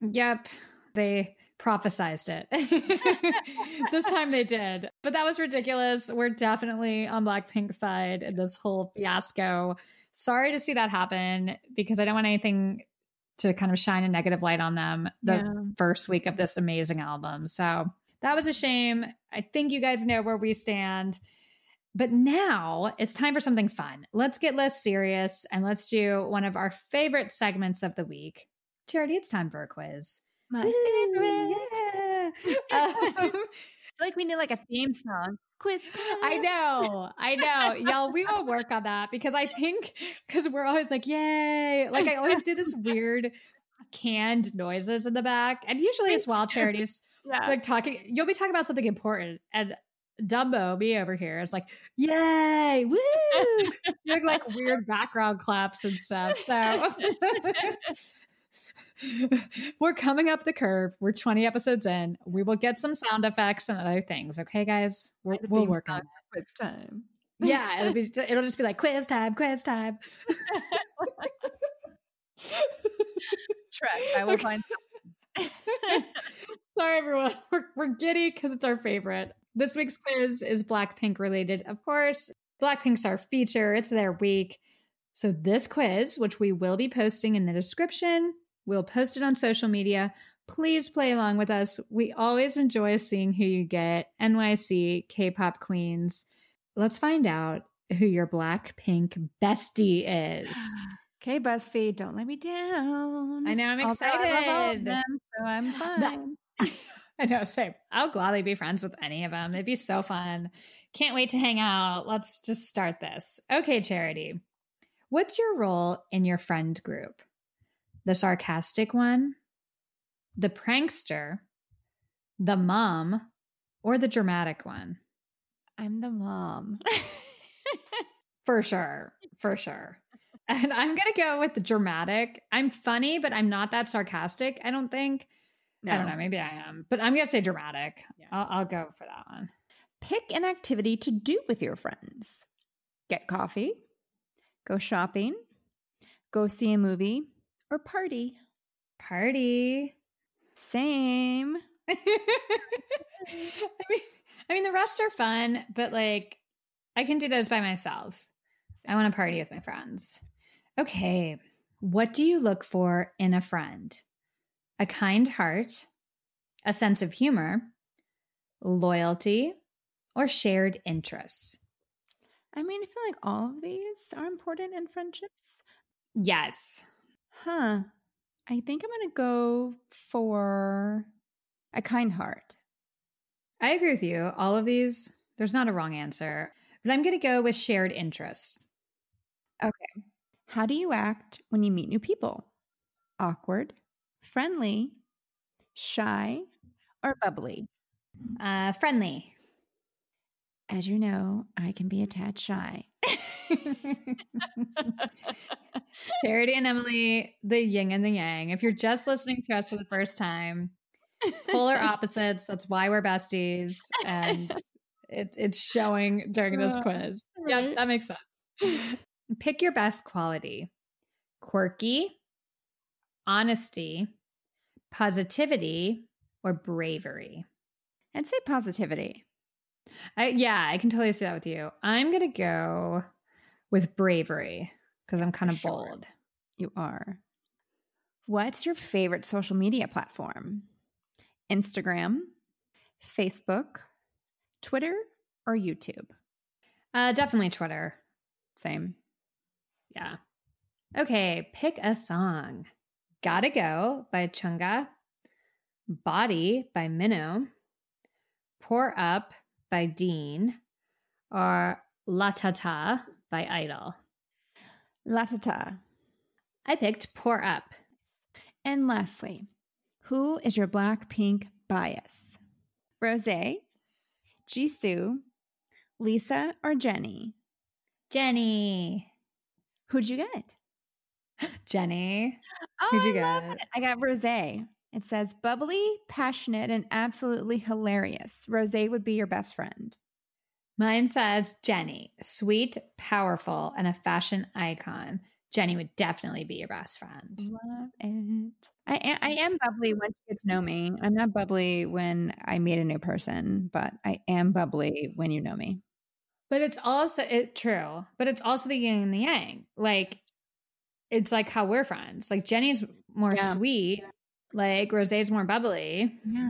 Yep. They prophesized it. this time they did. But that was ridiculous. We're definitely on Blackpink's side in this whole fiasco. Sorry to see that happen because I don't want anything to kind of shine a negative light on them the Yeah. first week of this amazing album. So that was a shame. I think you guys know where we stand. But now it's time for something fun. Let's get less serious and let's do one of our favorite segments of the week. Charity, it's time for a quiz. My favorite. yeah. I Um, feel like we need like a theme song. Quiz time. I know, I know. Y'all, we will work on that because I think, because we're always like, yay. Like, I always do this weird canned noises in the back. And usually it's while charities Yeah. like talking, you'll be talking about something important. And Dumbo, me over here, is like, yay, woo. Doing like weird background claps and stuff. So we're coming up the curve. We're 20 episodes in. We will get some sound effects and other things. Okay, guys? we're, we'll work on it. Quiz time. Yeah, it'll, be, it'll just be like quiz time, quiz time. Trust. I will Okay. find Sorry, everyone. We're, we're giddy because it's our favorite. This week's quiz is Blackpink related, of course. Blackpink's our feature, it's their week. So, this quiz, which we will be posting in the description, we'll post it on social media. Please play along with us. We always enjoy seeing who you get. NYC K pop queens. Let's find out who your Blackpink bestie is. Okay, BuzzFeed, don't let me down. I know, I'm Although I love all of excited. them, so I'm fine. I know, same. I'll gladly be friends with any of them. It'd be so fun. Can't wait to hang out. Let's just start this. Okay, Charity. What's your role in your friend group? The sarcastic one, the prankster, the mom, or the dramatic one? I'm the mom. For sure. For sure. And I'm going to go with the dramatic. I'm funny, but I'm not that sarcastic, I don't think. I don't know. Maybe I am, but I'm going to say dramatic. Yeah. I'll, I'll go for that one. Pick an activity to do with your friends. Get coffee, go shopping, go see a movie, or party. Party. Same. I mean, I mean, the rest are fun, but like, I can do those by myself. I want to party with my friends. Okay. What do you look for in a friend? A kind heart, a sense of humor, loyalty, or shared interests? I mean, I feel like all of these are important in friendships. Yes. Huh. I think I'm going to go for a kind heart. I agree with you. All of these, there's not a wrong answer, but I'm going to go with shared interests. Okay. How do you act when you meet new people? Awkward, friendly, shy, or bubbly? Uh, friendly. As you know, I can be a tad shy. Charity and Emily, the yin and the yang. If you're just listening to us for the first time, polar opposites. That's why we're besties, and it, it's showing during this Uh, quiz. Yeah, that makes sense. Pick your best quality: quirky, honesty, positivity, or bravery. I'd say positivity. I, yeah, I can totally see that with you. I'm gonna go with bravery because I'm kind of Sure. bold. You are. What's your favorite social media platform? Instagram, Facebook, Twitter, or YouTube? Uh, definitely Twitter. Same. Yeah. Okay, pick a song. Gotta Go by Chungha, Body by Mino, Pour Up by Dean, or La Ta Ta by Idol. Latata. I picked Pour Up. And lastly, who is your black pink bias? Rose, Jisoo, Lisa, or Jennie? Jennie. Who'd you get? Jennie. Oh, Who'd you get? it. I got Rose. It says bubbly, passionate, and absolutely hilarious. Rose would be your best friend. Mine says Jennie, sweet, powerful, and a fashion icon. Jennie would definitely be your best friend. Love it. I am, I am bubbly once you get to know me. I'm not bubbly when I meet a new person, but I am bubbly when you know me. But it's also it true. But it's also the yin and the yang. Like it's like how we're friends. Like Jennie's more Yeah. sweet, like Rosé's more bubbly. Yeah,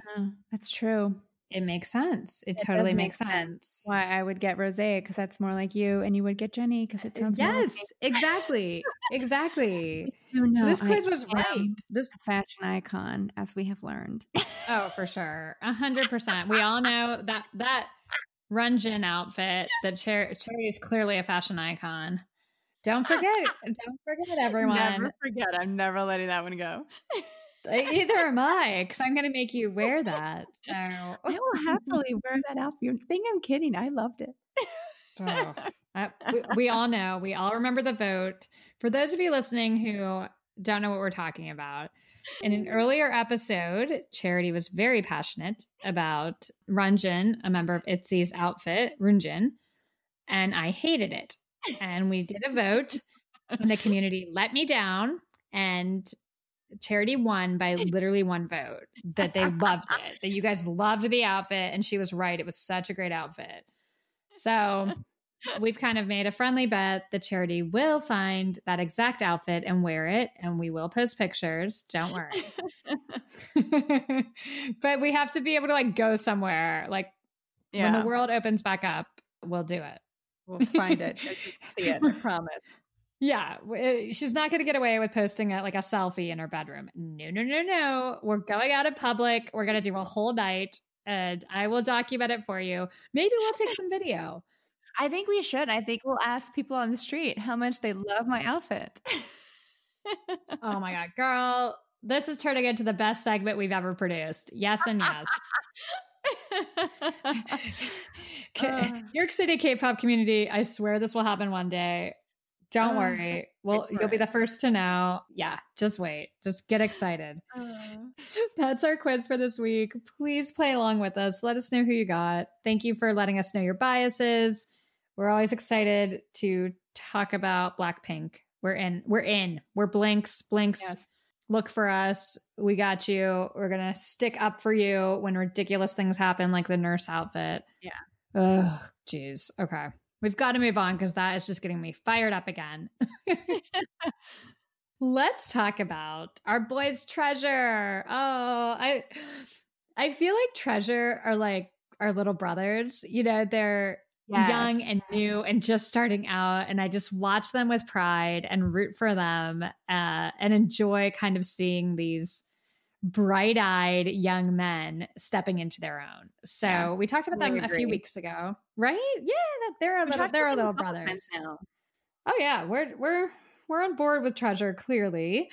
that's true. It makes sense. It, It totally make makes sense. Why I would get Rose because that's more like you, and you would get Jennie because it sounds more like Yes, exactly. Exactly. So No, this I quiz was right. This fashion icon, as we have learned. oh, for sure. A hundred percent. We all know that that Ryujin outfit, that Char- Charity is clearly a fashion icon. Don't forget, don't forget everyone. Never forget. I'm never letting that one go. Either am I, because I'm going to make you wear that. So, I will happily wear that outfit. You think I'm kidding? I loved it. oh, I- we, we all know. We all remember the vote. For those of you listening who don't know what we're talking about, in an mm. earlier episode, Charity was very passionate about Ryujin, a member of ITZY's outfit, Ryujin, and I hated it. And we did a vote, and the community let me down, and Charity won by literally one vote. That they loved it. That you guys loved the outfit, and she was right. It was such a great outfit. So we've kind of made a friendly bet that Charity will find that exact outfit and wear it, and we will post pictures. Don't worry. but we have to be able to like go somewhere. Like when the world opens back up, we'll do it. we'll find it. See it. I promise. Yeah, uh, she's not going to get away with posting a, like a selfie in her bedroom. No, no, no, no. We're going out in public. We're going to do a whole night, and I will document it for you. Maybe we'll take some video. I think we should. I think we'll ask people on the street how much they love my outfit. Oh my god, girl! This is turning into the best segment we've ever produced. Yes and yes. K- Uh. New York City K-pop community. I swear this will happen one day. Don't Uh, worry. Well, you'll be the first to know. Yeah, just wait. Just get excited. That's our quiz for this week. Please play along with us. Let us know who you got. Thank you for letting us know your biases. We're always excited to talk about Blackpink. We're in. We're in. We're Blinks. Blinks. yes. Look for us. We got you. We're gonna stick up for you when ridiculous things happen, like the nurse outfit. Yeah. Ugh. Jeez. Okay. We've got to move on because that is just getting me fired up again. Let's talk about our boys Treasure. Oh, I I feel like Treasure are like our little brothers. You know, they're young and new and just starting out and I just watch them with pride and root for them uh, and enjoy kind of seeing these bright-eyed young men stepping into their own. So Yeah, we talked about that totally a few weeks ago, right? Yeah, that they're a We little they're them little brothers. Oh yeah, we're we're we're on board with Treasure clearly.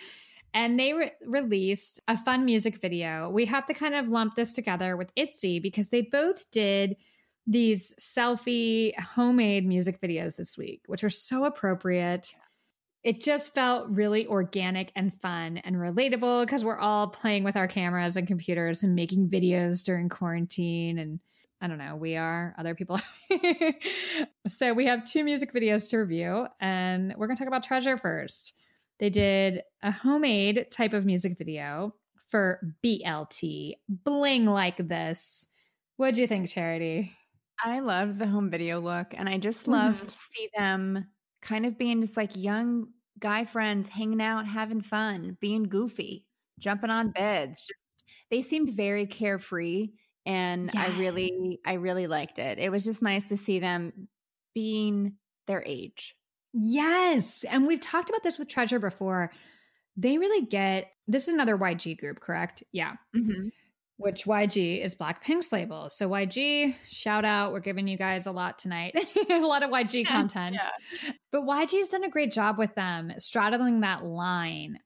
And they re- released a fun music video. We have to kind of lump this together with ITZY because they both did these selfie homemade music videos this week, which are so appropriate. It just felt really organic and fun and relatable because we're all playing with our cameras and computers and making videos during quarantine and I don't know, we are, other people. so we have two music videos to review, and we're going to talk about Treasure first. They did a homemade type of music video for BLT, Bling Like This. What'd you think, Charity? I loved the home video look, and I just mm-hmm. loved to see them kind of being just like young guy friends hanging out, having fun, being goofy, jumping on beds. Just they seemed very carefree, and I really, I really liked it. It was just nice to see them being their age. Yes. And we've talked about this with Treasure before. They really get this is another YG group, correct? Yeah. Mm-hmm. Which YG is Blackpink's label. So YG, shout out. We're giving you guys a lot tonight. a lot of YG content. But YG has done a great job with them straddling that line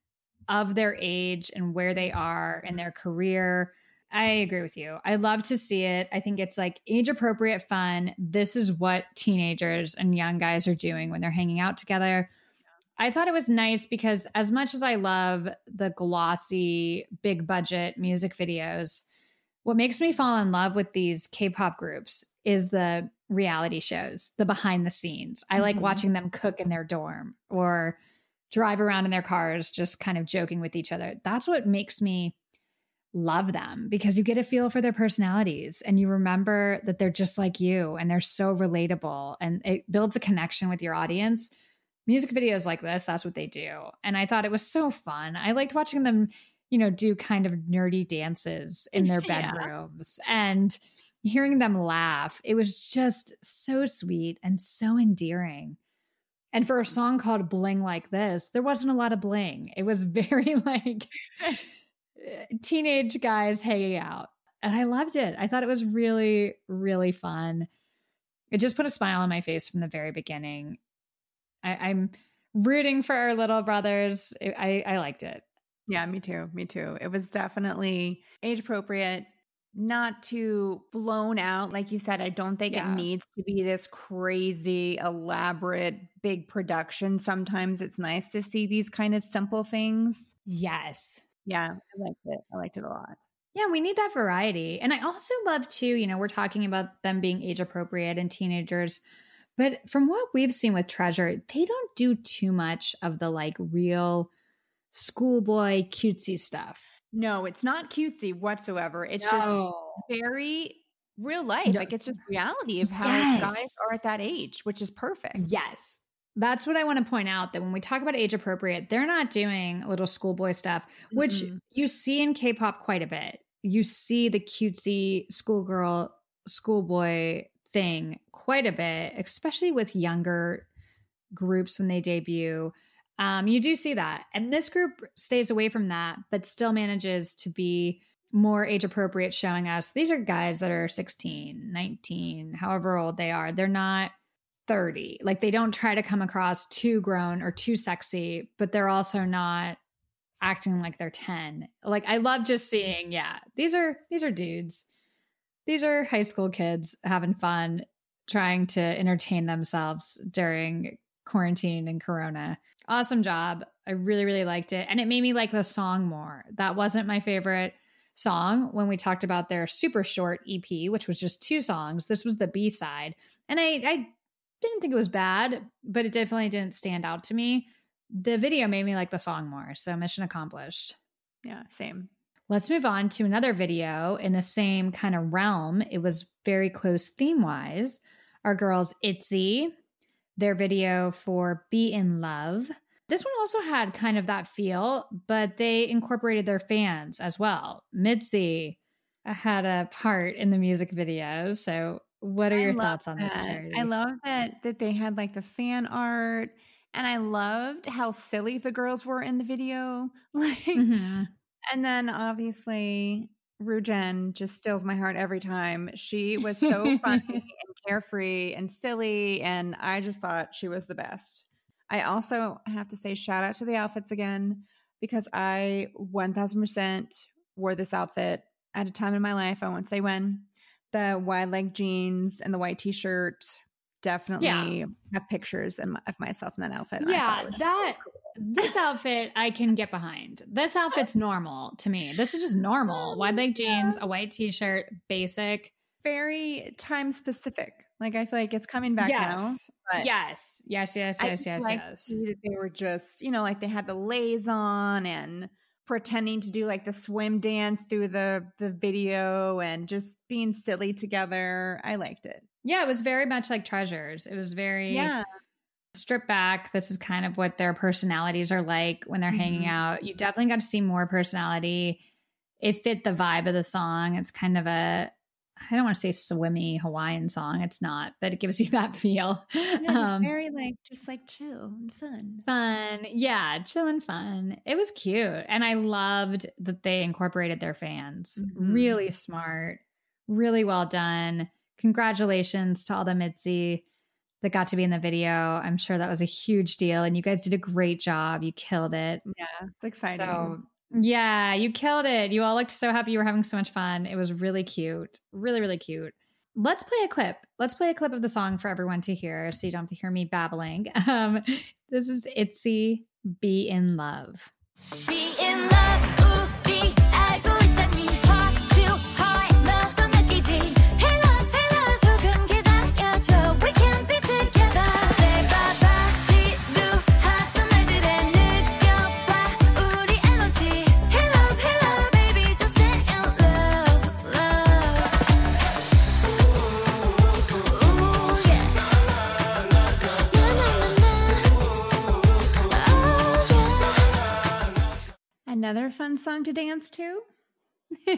of their age and where they are in their career. I agree with you. I love to see it. I think it's like age appropriate fun. This is what teenagers and young guys are doing when they're hanging out together. I thought it was nice because as much as I love the glossy, big budget music videos, what makes me fall in love with these K-pop groups is the reality shows, the behind the scenes. I like Mhm. watching them cook in their dorm or drive around in their cars, just kind of joking with each other. That's what makes me love them because you get a feel for their personalities and you remember that they're just like you and they're so relatable and it builds a connection with your audience. Music videos like this, that's what they do. And I thought it was so fun. I liked watching them, you know, do kind of nerdy dances in their Yeah. bedrooms and hearing them laugh. It was just so sweet and so endearing. And for a song called Bling Like This, there wasn't a lot of bling. It was very like teenage guys hanging out. And I loved it. I thought it was really, really fun. It just put a smile on my face from the very beginning. I, I'm rooting for our little brothers. I, I liked it. Yeah, me too. Me too. It was definitely age appropriate, not too blown out. Like you said, I don't think Yeah. it needs to be this crazy, elaborate, big production. Sometimes it's nice to see these kind of simple things. Yes. Yeah, I liked it. I liked it a lot. Yeah, we need that variety. And I also love too, you know, we're talking about them being age appropriate and teenagers, but from what we've seen with Treasure, they don't do too much of the like real schoolboy cutesy stuff. No, it's not cutesy whatsoever. It's just very real life. No, like it's just reality of how Yes. guys are at that age, which is perfect. Yes. That's what I want to point out that when we talk about age appropriate, they're not doing little schoolboy stuff, which Mhm. you see in K pop quite a bit. You see the cutesy schoolgirl, schoolboy thing quite a bit, especially with younger groups when they debut. Um, you do see that. And this group stays away from that, but still manages to be more age appropriate, showing us these are guys that are 16, 19, however old they are. They're not 30. Like they don't try to come across too grown or too sexy, but they're also not acting like they're 10. Like I love just seeing, yeah, these are these are dudes. These are high school kids having fun, trying to entertain themselves during quarantine and corona. Awesome job. I really, really liked it. And it made me like the song more. That wasn't my favorite song when we talked about their super short EP, which was just two songs. This was the B side. And I, I didn't think it was bad, but it definitely didn't stand out to me. The video made me like the song more. So mission accomplished. Yeah, same. Let's move on to another video in the same kind of realm. It was very close theme wise. Our girls ITZY, their video for Be in Love. This one also had kind of that feel, but they incorporated their fans as well. MIDZY had a part in the music video. So, what are your thoughts on this. Charity? I love that that they had like the fan art, and I loved how silly the girls were in the video. Like, Mhm. and then obviously Ryujin just steals my heart every time. She was so funny and carefree and silly, and I just thought she was the best. I also have to say shout out to the outfits again because I 1000% wore this outfit at a time in my life. I won't say when. The wide leg jeans and the white t shirt definitely Yeah. have pictures of myself in that outfit. and I thought Yeah, that cool. this outfit I can get behind. This outfit's normal to me. This is just normal. Oh, Wide leg jeans, a white t-shirt, basic. very time specific. Like I feel like it's coming back yes. now. But yes. Yes, yes, I yes, yes, like yes. to see that they were just, you know, like they had the lays on and pretending to do like the swim dance through the the video and just being silly together. I liked it. Yeah, it was very much like treasures. It was very Yeah. stripped back. This is kind of what their personalities are like when they're hanging Mhm. out. You definitely got to see more personality. It fit the vibe of the song. It's kind of a I don't want to say swimmy Hawaiian song. It's not, but it gives you that feel. Yeah, Um, very like just like chill and fun. fun. Yeah, chill and fun. It was cute. And I loved that they incorporated their fans. Mhm. Really smart, really well done. Congratulations to all the MIDZY that got to be in the video. I'm sure that was a huge deal. And you guys did a great job. You killed it. Yeah, it's exciting. So, yeah, you killed it. You all looked so happy. You were having so much fun. It was really cute. Really, really cute. Let's play a clip. Let's play a clip of the song for everyone to hear so you don't have to hear me babbling. Um, this is ITZY Be in Love. Be in love another fun song to dance to?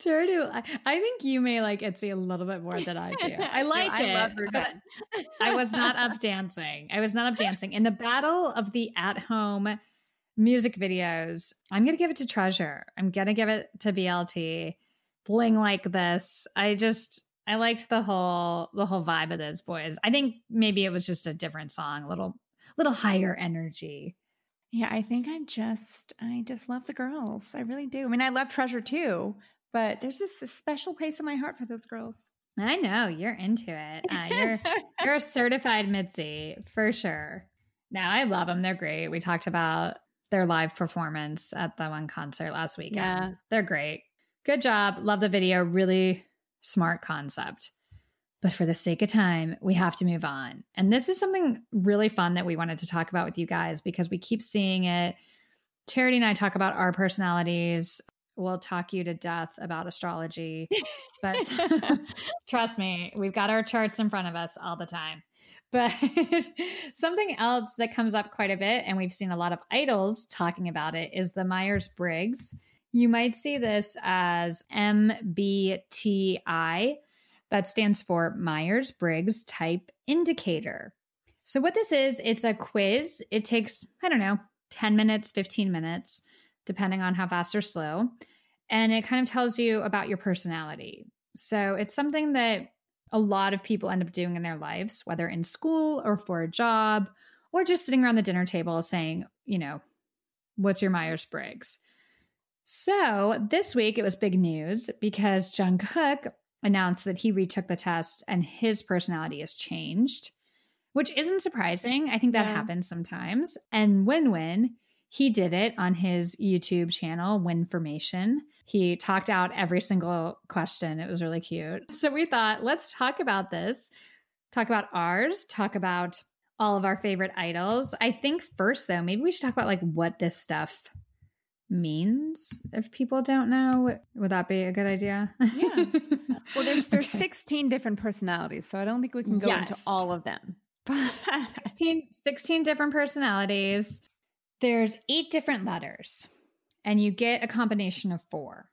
Charity, I, I think you may like Itzy a little bit more than I do. I like I it. love but I was not up dancing. I was not up dancing. In the battle of the at home music videos, I'm going to give it to Treasure. I'm going to give it to BLT. Bling like this. I just, I liked the whole, the whole vibe of those boys. I think maybe it was just a different song, a little, little higher energy. Yeah, I think I just I just love the girls. I really do. I mean, I love Treasure too, but there's just a special place in my heart for those girls. I know you're into it. Uh, you're you're a certified MIDZY for sure. Now I love them. They're great. We talked about their live performance at the one concert last weekend. Yeah. They're great. Good job. Love the video. Really smart concept. But for the sake of time, we have to move on. And this is something really fun that we wanted to talk about with you guys because we keep seeing it. Charity and I talk about our personalities. We'll talk you to death about astrology. But trust me, we've got our charts in front of us all the time. But something else that comes up quite a bit, and we've seen a lot of idols talking about it, is the Myers Briggs. You might see this as MBTI, that stands for Myers Briggs Type Indicator. So, what this is, it's a quiz. It takes, I don't know, 10 minutes, 15 minutes, depending on how fast or slow. And it kind of tells you about your personality. So, it's something that a lot of people end up doing in their lives, whether in school or for a job, or just sitting around the dinner table saying, you know, what's your Myers Briggs? So, this week it was big news because Jungkook announced that he retook the test and his personality has changed, which isn't surprising. I think that Yeah. happens sometimes. And Win Win, he did it on his YouTube channel, Winformation. He talked out every single question. It was really cute. So we thought, let's talk about this, talk about ours, talk about all of our favorite idols. I think first, though, maybe we should talk about like what this stuff means if people don't know would that be a good idea Yeah. Well, there's there's Okay. 16 different personalities, so I don't think we can go into all of them. 16, 16 different personalities. There's eight different letters, and you get a combination of four.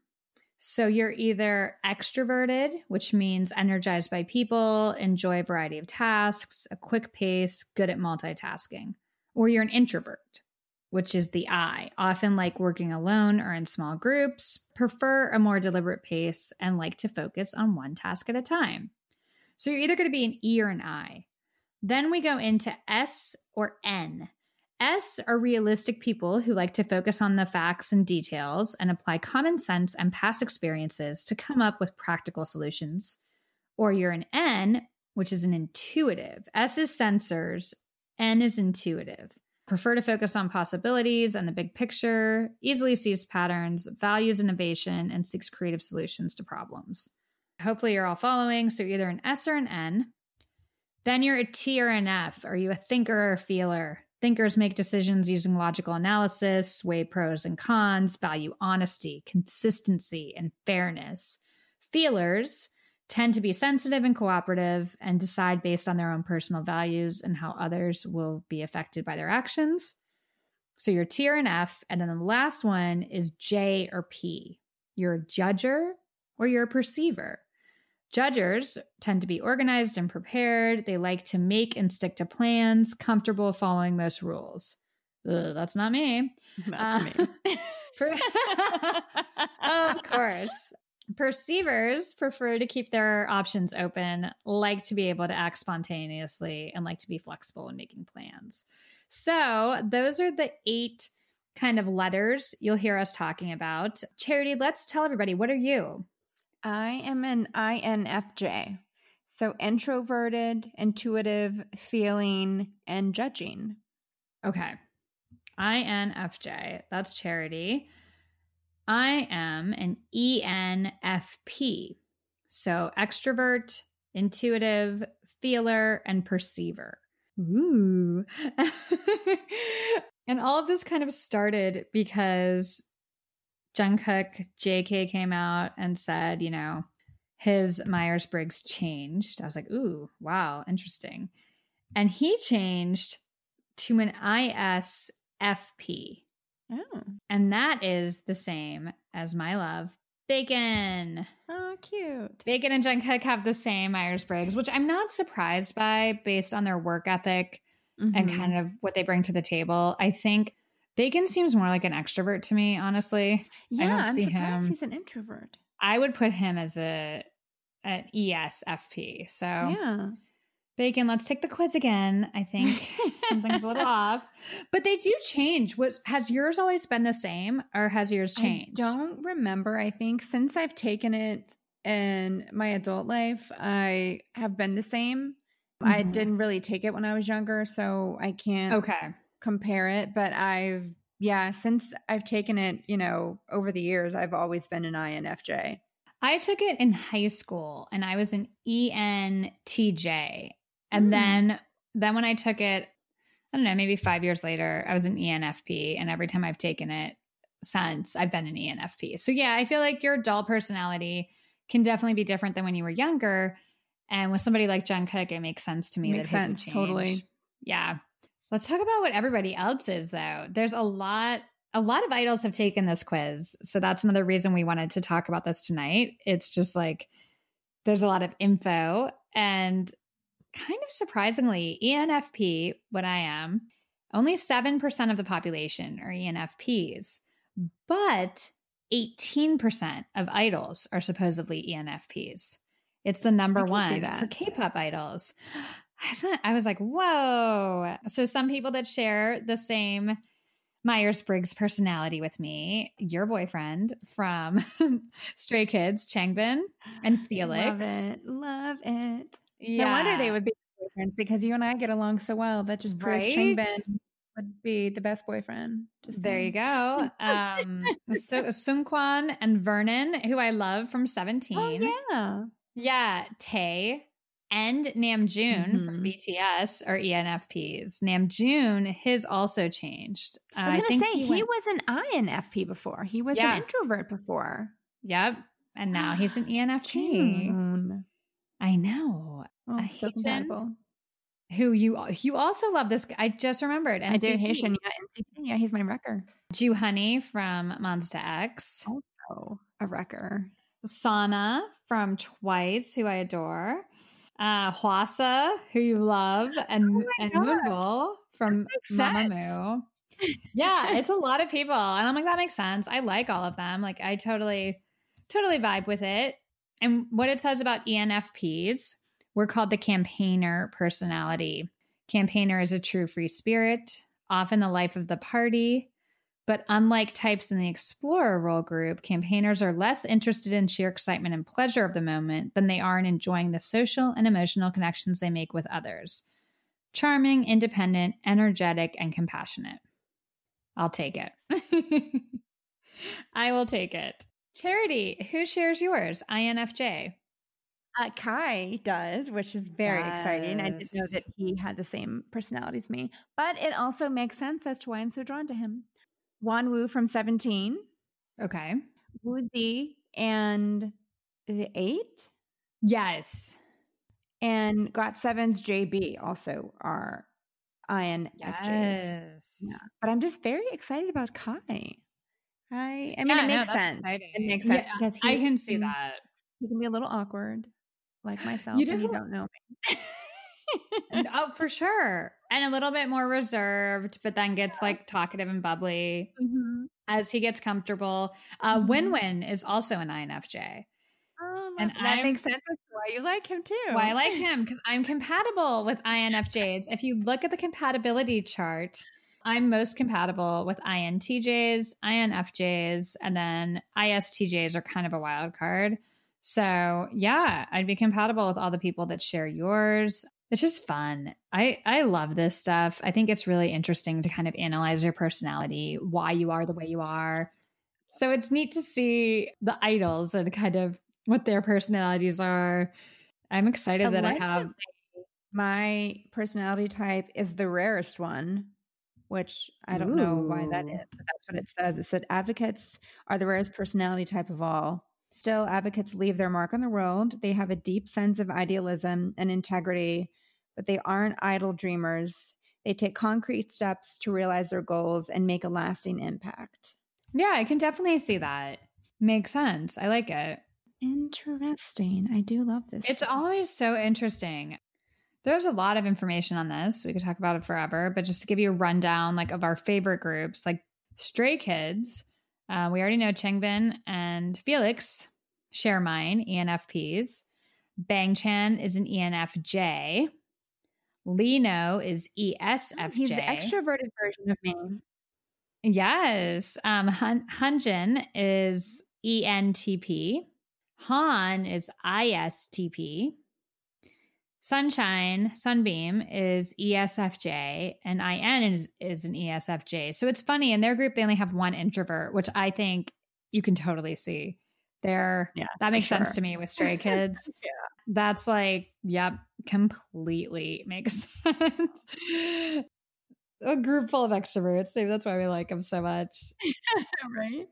So you're either extroverted, which means energized by people, enjoy a variety of tasks, a quick pace, good at multitasking, or you're an introvert, which is the I, often like working alone or in small groups, prefer a more deliberate pace, and like to focus on one task at a time. So you're either going to be an E or an I. Then we go into S or N. S are realistic people who like to focus on the facts and details and apply common sense and past experiences to come up with practical solutions. Or you're an N, which is an intuitive. S is sensors, N is intuitive. Prefer to focus on possibilities and the big picture, easily sees patterns, values innovation, and seeks creative solutions to problems. Hopefully, you're all following. So, either an S or an N. Then you're a T or an F. Are you a thinker or a feeler? Thinkers make decisions using logical analysis, weigh pros and cons, value honesty, consistency, and fairness. Feelers tend to be sensitive and cooperative and decide based on their own personal values and how others will be affected by their actions. So you're T or an F. And then the last one is J or P. You're a judger or you're a perceiver. Judgers tend to be organized and prepared. They like to make and stick to plans, comfortable following most rules. Ugh, that's not me. That's Uh, me. Of course. Perceivers prefer to keep their options open, like to be able to act spontaneously, and like to be flexible in making plans. So, those are the eight kind of letters you'll hear us talking about. Charity, let's tell everybody what are you? I am an INFJ. So introverted, intuitive, feeling, and judging. Okay. INFJ. That's charity. I am an ENFP. So extrovert, intuitive, feeler, and perceiver. Ooh. and all of this kind of started because Jungkook JK came out and said, you know, his Myers Briggs changed. I was like, ooh, wow, interesting. And he changed to an ISFP. Oh, And that is the same as my love, Bacon. oh, cute. Bacon and Jungkook have the same Myers Briggs, which I'm not surprised by based on their work ethic and Mhm. kind of what they bring to the table. I think Bacon seems more like an extrovert to me, honestly. yeah, don't I'm see surprised him. he's an introvert. I would put him as a an ESFP. So Yeah. Bacon, let's take the quiz again. I think something's a little off. But they do change. Was has yours always been the same or has yours changed? I don't remember. I think since I've taken it in my adult life, I have been the same. I Mhm. didn't really take it when I was younger, so I can't Okay. compare it. But I've, yeah, since I've taken it, you know, over the years, I've always been an INFJ. I took it in high school and I was an ENTJ. And Hmm. then then when I took it, I don't know, maybe 5 years later, I was an ENFP and every time I've taken it since, I've been an ENFP. So yeah, I feel like your adult personality can definitely be different than when you were younger. And with somebody like Jungkook, it makes sense to me Makes that sense, totally. Yeah. Let's talk about what everybody else is though. There's a lot a lot of idols have taken this quiz. So that's another reason we wanted to talk about this tonight. It's just like there's a lot of info and kind of surprisingly, ENFP, what I am, only 7% of the population are ENFPs, but 18% of idols are supposedly ENFPs. It's the number I can see one for K-pop idols. I was like, whoa. So some people that share the same Myers Briggs personality with me, your boyfriend from Stray Kids, Changbin and Felix. Love it. Love it. Yeah. No wonder they would be boyfriends because you and I get along so well. That just proves Right? Changbin would be the best boyfriend. Just There you go. Um, so Seungkwan and Vernon, who I love from 17. Oh, yeah. Yeah, Tay and Namjoon from Mhm. BTS are ENFPs. Namjoon, his also changed. Uh, I was going to say, he, went- was an INFP before. He was Yeah. an introvert before. Yep. And now he's an ENFP. June. I know. Oh, so Haechan? compatible. Who you you also love this. I just remembered. I do Haechan. Yeah, NCT. Yeah, he's my wrecker. Jooheon from Monsta X. Oh, a wrecker. Sana from Twice, who I adore. Uh Hwasa, who you love, and Oh and. Moonbyul from Mamamoo. Yeah, it's a lot of people. And I'm like, that makes sense. I like all of them. Like I totally, totally vibe with it. And what it says about ENFPs, we're called the campaigner personality. Campaigner is a true free spirit, often the life of the party. But unlike types in the explorer role group, campaigners are less interested in sheer excitement and pleasure of the moment than they are in enjoying the social and emotional connections they make with others. Charming, independent, energetic, and compassionate. I'll take it. I will take it. Charity, who shares yours? INFJ. Uh, Kai does, which is very exciting. I didn't know that he had the same personality as me, but it also makes sense as to why I'm so drawn to him. Wonwoo from 17, Okay. Woozi and The8, Yes. and Got Seven's JB also are INFJs. Yes. Yeah. But I'm just very excited about Kai. I, I mean, Yeah, it no, makes that's sense. It makes Yeah, sense I can see that. He can be a little awkward, like myself, You when you do? don't know me. oh, for sure. And a little bit more reserved, but then gets like talkative and bubbly Mhm. as he gets comfortable. Uh, Mhm. Win Win is also an INFJ. Oh, And that I'm- makes sense to why you like him too. Why I like him because I'm compatible with INFJs. If you look at the compatibility chart, I'm most compatible with INTJs, INFJs, and then ISTJs are kind of a wild card. So yeah, I'd be compatible with all the people that share yours. It's just fun. I I love this stuff. I think it's really interesting to kind of analyze your personality, why you are the way you are. So it's neat to see the idols and kind of what their personalities are. I'm excited that I have. My personality type is the rarest one, which I don't know why that Ooh. is, but that's what it says. It said advocates are the rarest personality type of all. Still, advocates leave their mark on the world. They have a deep sense of idealism and integrity, but they aren't idle dreamers. They take concrete steps to realize their goals and make a lasting impact. Yeah, I can definitely see that. Makes sense. I like it. Interesting. I do love this. It's stuff. always so interesting. There's a lot of information on this. We could talk about it forever, but just to give you a rundown, like of our favorite groups, like Stray Kids, uh, we already know Changbin and Felix share mine ENFPs. Bang Chan is an ENFJ. Lee Know is ESFJ. He's the extroverted version of me. Yes. Um, Hun- Hyunjin is ENTP. Han is ISTP. Sunshine, Sunbeam is ESFJ, and IN is, is an ESFJ. So it's funny, in their group, they only have one introvert, which I think you can totally see. There, Yeah, that makes sense sure. to me with stray kids. Yeah. That's like, yep, completely makes sense. A group full of extroverts. Maybe that's why we like them so much. right?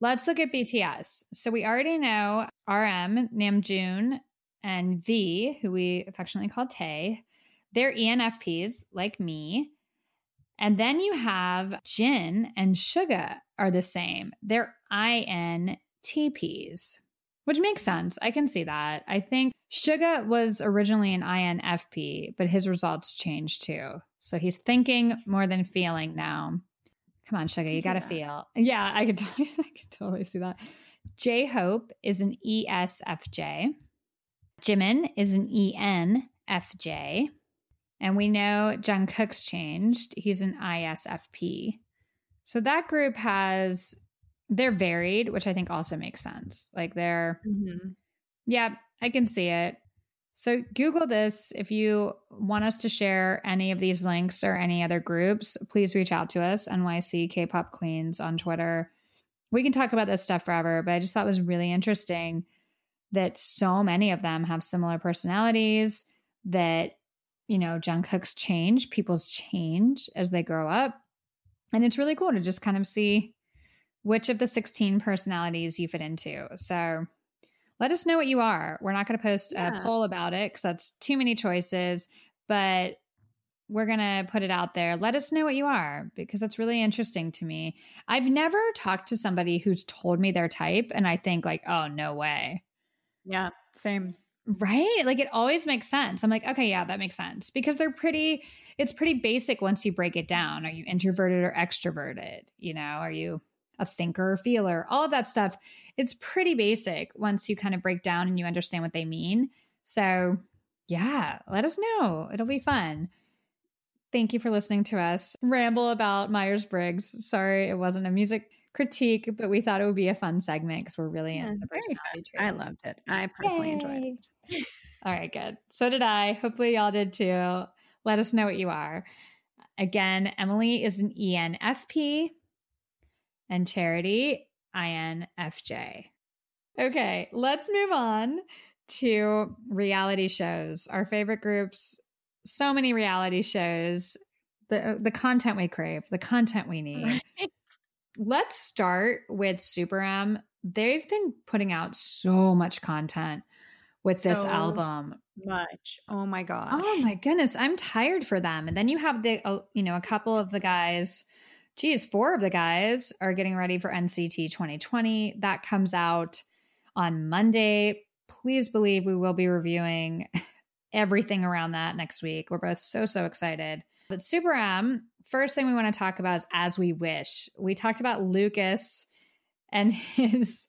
Let's look at BTS. So we already know RM, Namjoon, and V, who we affectionately call Tae. They're ENFPs like me. And then you have Jin and Suga are the same. They're INTPs, which makes sense. I can see that. I think Suga was originally an INFP, but his results changed too. So he's thinking more than feeling now. Come on, Suga, you got to feel. Yeah, I could totally, I could totally see that. J Hope is an ESFJ. Jimin is an E ENFJ. And we know Jungkook's changed. He's an ISFP. So that group has, they're varied, which I think also makes sense. Like they're, Mm-hmm. yeah, I can see it. So Google this. If you want us to share any of these links or any other groups, please reach out to us, NYC K-pop Queens on Twitter. We can talk about this stuff forever, but I just thought it was really interesting that so many of them have similar personalities, that, you know, Jungkook's change, people's change as they grow up. And it's really cool to just kind of see which of the 16 personalities you fit into. So let us know what you are. We're not going to post Yeah. a poll about it because that's too many choices, but we're going to put it out there. Let us know what you are because that's really interesting to me. I've never talked to somebody who's told me their type and I think like, "Oh, no way." Yeah, same. Right? Like it always makes sense. I'm like, "Okay, yeah, that makes sense." Because they're pretty it's pretty basic once you break it down. Are you introverted or extroverted? You know, are you a thinker or feeler? All of that stuff. It's pretty basic once you kind of break down and you understand what they mean. So, yeah, let us know. It'll be fun. Thank you for listening to us ramble about Myers Briggs. Sorry, it wasn't a music critique, but we thought it would be a fun segment because we're really Yeah, into personality I loved it. I personally enjoyed it. All right, good. So did I. Hopefully, y'all did too. Let us know what you are. Again, Emily is an ENFP and Charity, INFJ. Okay, let's move on to reality shows. Our favorite groups, so many reality shows, the uh, the content we crave, the content we need. Let's start with Super M. They've been putting out so much content with this So album. Much. Oh my gosh. Oh my goodness, I'm tired for them. And then you have the, uh, you know, a couple of the guys. Geez, four of the guys are getting ready for NCT 2020. That comes out on Monday. Please believe we will be reviewing everything around that next week. We're both so, so excited. But Super M, first thing we want to talk about is As We Wish. We talked about Lucas and his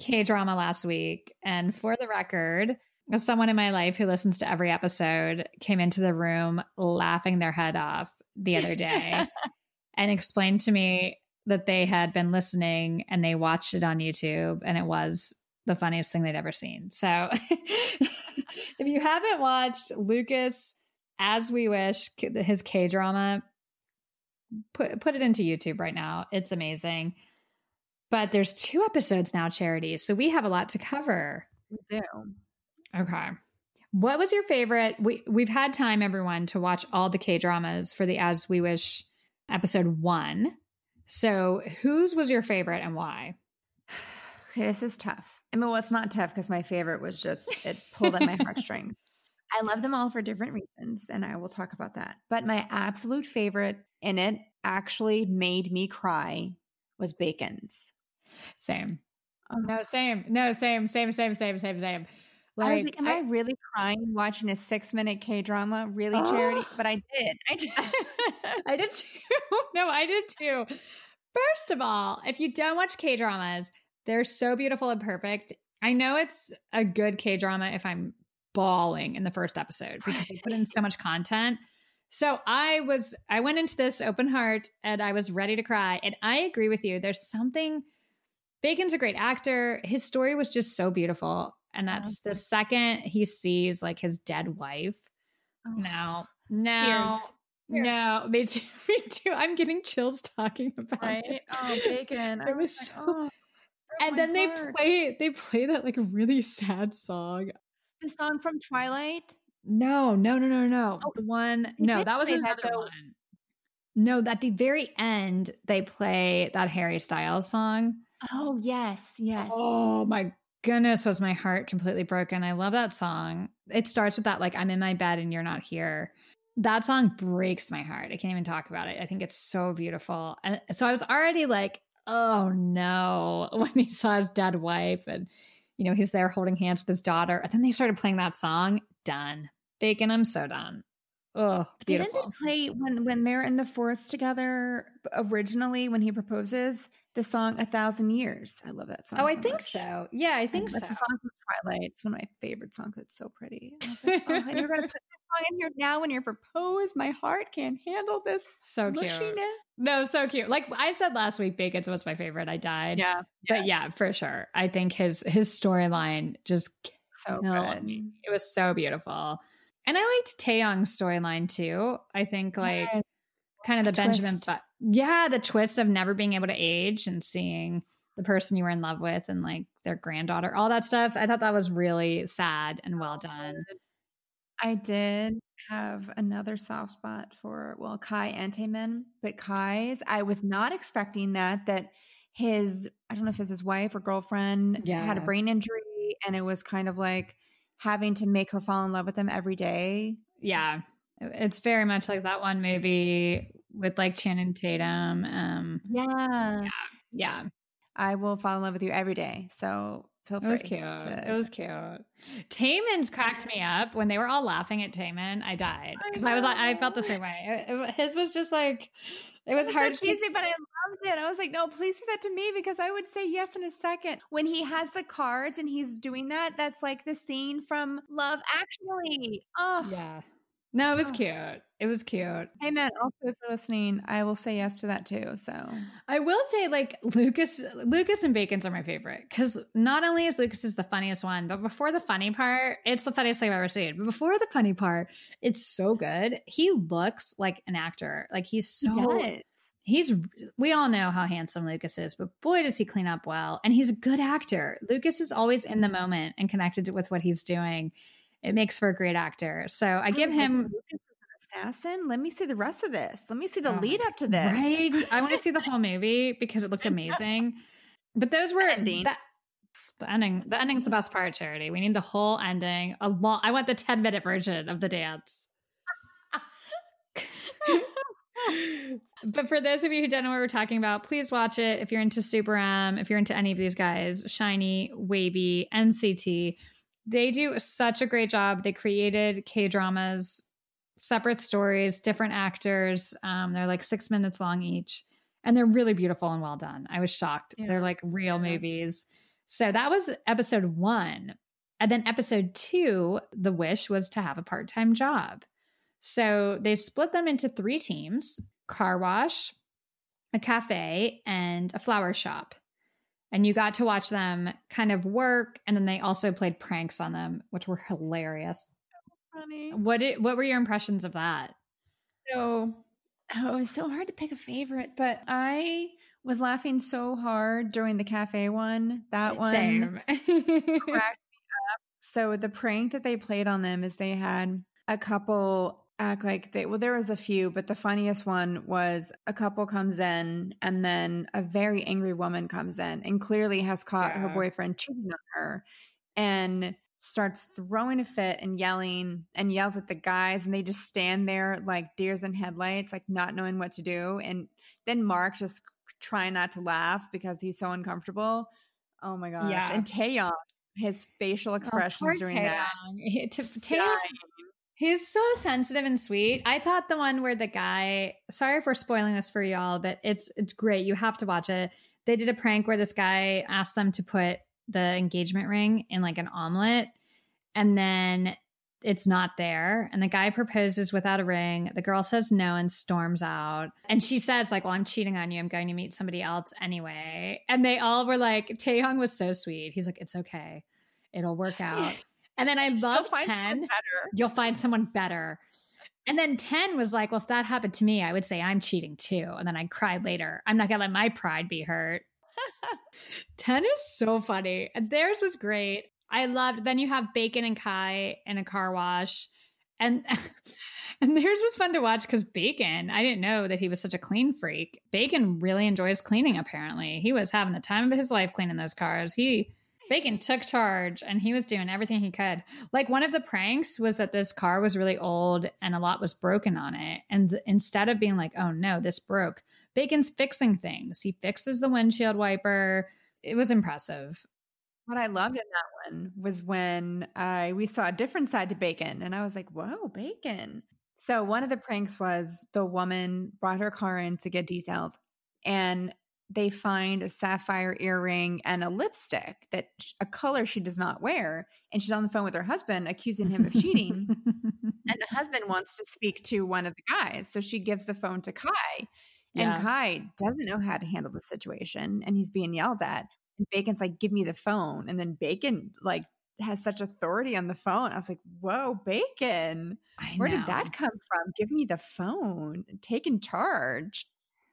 K drama last week. And for the record, someone in my life who listens to every episode came into the room laughing their head off the other day and explained to me that they had been listening and they watched it on YouTube and it was the funniest thing they'd ever seen. So if you haven't watched Lucas as we wish his K drama put put it into YouTube right now. It's amazing. But there's two episodes now, Charity. So we have a lot to cover. We do. Okay. What was your favorite? We we've had time, everyone, to watch all the K dramas for the As We Wish episode one. So whose was your favorite and why? Okay, this is tough. I mean, well, it's not tough because my favorite was just it pulled at my heartstrings. I love them all for different reasons, and I will talk about that. But my absolute favorite, and it actually made me cry, was Bacon's. Same. Um, No, same. No, same, same, same, same, same, same. I Like, like, am I, really crying watching a six minute K drama? Really, charity? Oh. But I did. I did. I did too. no, I did too. First of all, if you don't watch K dramas, they're so beautiful and perfect. I know it's a good K drama if I'm bawling in the first episode because they put in so much content. So I was, I went into this open heart and I was ready to cry. And I agree with you. There's something, Bacon's a great actor. His story was just so beautiful. And that's the second he sees like his dead wife. Oh, no, no, Tears. Tears. no, me too. Me too. I'm getting chills talking about Right? it. Oh, Bacon. It was so- oh, oh, And my then they play they play that like really sad song. The song from Twilight. No, no, no, no, no. Oh, the one no, that was play that, another one. No, at the very end they play that Harry Styles song. Oh yes, yes. Oh my goodness, was my heart completely broken. I love that song. It starts with that like I'm in my bed and you're not here. That song breaks my heart. I can't even talk about it. I think it's so beautiful. And so I was already like, oh no, when he saw his dead wife and you know, he's there holding hands with his daughter. And then they started playing that song. Done. Bacon, I'm so done. Oh, Didn't they play when when they're in the forest together originally when he proposes the song "A Thousand Years"? I love that song. Oh, I think much. so. Yeah, I think That's so. a song from Twilight. It's one of my favorite songs. It's so pretty. I was like, oh, and you're gonna put this song in here now when you're proposed. My heart can't handle this So cute. mushiness. No, so cute. Like I said last week, Bacon's was my favorite. I died. Yeah, But yeah, for sure. I think his his storyline just so good. It was so beautiful. And I liked Taeyong's storyline too. I think like Yes. Kind of the, The Benjamin twist. but yeah, the twist of never being able to age and seeing the person you were in love with and like their granddaughter, all that stuff. I thought that was really sad and well done. I did have another soft spot for well Kai and Taemin, but Kai's I was not expecting that that his I don't know if it's his wife or girlfriend had a brain injury and it was kind of like having to make her fall in love with him every day. Yeah. It's very much like that one movie with like Channing Tatum. Um Yeah. yeah. I will fall in love with you every day. So feel free. It was cute. to- It was cute. Taemin's cracked me up when they were all laughing at Taman. I died because I, was like, I felt the same way. It- it- his was just like, it was It hard so to. cheesy, but I loved it. I was like, no, please do that to me because I would say yes in a second. When he has the cards and he's doing that, that's like the scene from Love Actually. Oh, Yeah. No, it was Oh. cute. It was cute. Hey, man. Also, if you're listening, I will say yes to that too. So, I will say, like Lucas, Lucas and Bacon's are my favorite because not only is Lucas is the funniest one, but before the funny part, it's the funniest thing I've ever seen. But before the funny part, it's so good. He looks like an actor. Like he's so Yes. he's we all know how handsome Lucas is, but boy does he clean up well. And he's a good actor. Lucas is always in the moment and connected with what he's doing. It makes for a great actor. So I give Oh, him Lucas is an assassin. Let me see the rest of this. Let me see the Oh, lead up to this. right. I want to see the whole movie because it looked amazing. But those were the ending. that- the ending. The ending's the best part, Charity. We need the whole ending. A long. I want the ten minute version of the dance. but for those of you who don't know what we're talking about, please watch it. If you're into Super M, if you're into any of these guys, SHINee, WayV, NCT, they do such a great job. They created K dramas, separate stories, different actors. Um, they're like six minutes long each, and they're really beautiful and well done. I was shocked. Yeah. They're like real Yeah. movies. So that was episode one. And then episode two, the wish was to have a part time job. So they split them into three teams car wash, a cafe, and a flower shop. And you got to watch them kind of work. And then they also played pranks on them, which were hilarious. Funny. What did, what were your impressions of that? So oh, it was so hard to pick a favorite, but I was laughing so hard during the cafe one. That one Same. cracked me up. So the prank that they played on them is they had a couple act like they well there was a few but the funniest one was a couple comes in and then a very angry woman comes in and clearly has caught her boyfriend cheating on her and starts throwing a fit and yelling and yells at the guys and they just stand there like deers in headlights like not knowing what to do and then mark just trying not to laugh because he's so uncomfortable oh my gosh Yeah. and Taeyong his facial oh, expressions Oh, during that Taeyong. He- to- Taeyong, dying. He's so sensitive and sweet. I thought the one where the guy, sorry for spoiling this for y'all, but it's it's great. You have to watch it. They did a prank where this guy asked them to put the engagement ring in like an omelet, and then it's not there. And the guy proposes without a ring. The girl says no and storms out. And she says, like, well, I'm cheating on you. I'm going to meet somebody else anyway. And they all were like, Taeyong was so sweet. He's like, it's okay. It'll work out. And then I love 10 you'll find someone better. And then 10 was like, well, if that happened to me, I would say I'm cheating too. And then I cried later. I'm not going to let my pride be hurt. 10 is so funny. And theirs was great. I loved, then you have Bacon and Kai in a car wash. And and theirs was fun to watch because Bacon, I didn't know that he was such a clean freak. Bacon really enjoys cleaning, apparently. He was having the time of his life cleaning those cars. He Bacon took charge and he was doing everything he could. Like one of the pranks was that this car was really old and a lot was broken on it. And instead of being like, oh no, this broke, Bacon's fixing things. He fixes the windshield wiper. It was impressive. What I loved in that one was when I we saw a different side to Bacon, and I was like, "Whoa, Bacon!" So one of the pranks was the woman brought her car in to get detailed, and they find a sapphire earring and a lipstick that a color she does not wear, and she's on the phone with her husband accusing him of cheating. and the husband wants to speak to one of the guys, so she gives the phone to Kai, and Yeah. Kai doesn't know how to handle the situation, and he's being yelled at. And Bacon's like, "Give me the phone," and then Bacon like has such authority on the phone. I was like, "Whoa, Bacon! Where did that come from? Give me the phone, taking charge."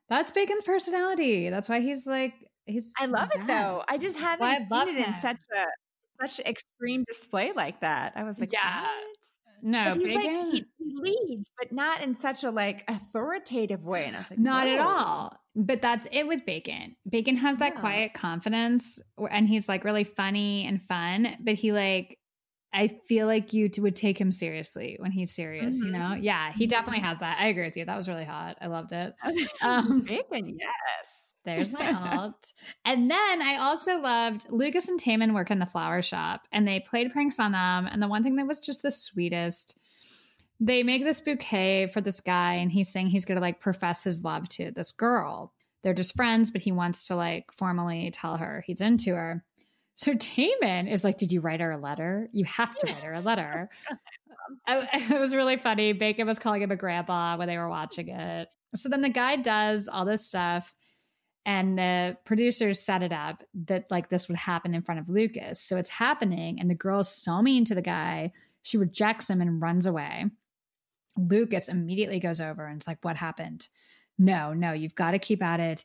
That's Bacon's personality. That's why he's like he's I love it that. though. I just haven't Well, I seen it in such a such extreme display like that. I was like, Yeah. "What?" No, he's Bacon like he, he leads, but not in such a like authoritative way. And I was like, Not at all. But that's it with Bacon. Bacon has that Yeah. quiet confidence and he's like really funny and fun, but he like I feel like you would take him seriously when he's serious, you Mhm. know? Yeah, he definitely has that. I agree with you. That was really hot. I loved it. Um, yes. There's my alt. And then I also loved Lucas and Taemin work in the flower shop and they played pranks on them. And the one thing that was just the sweetest, they make this bouquet for this guy and he's saying he's going to like profess his love to this girl. They're just friends, but he wants to like formally tell her he's into her. So Taemin is like, Did you write her a letter? You have to write her a letter. I, it was really funny. Bacon was calling him a grandpa when they were watching it. So then the guy does all this stuff, and the producers set it up that like this would happen in front of Lucas. So it's happening, and the girl is so mean to the guy, she rejects him and runs away. Lucas immediately goes over and is like, What happened? No, no, you've got to keep at it.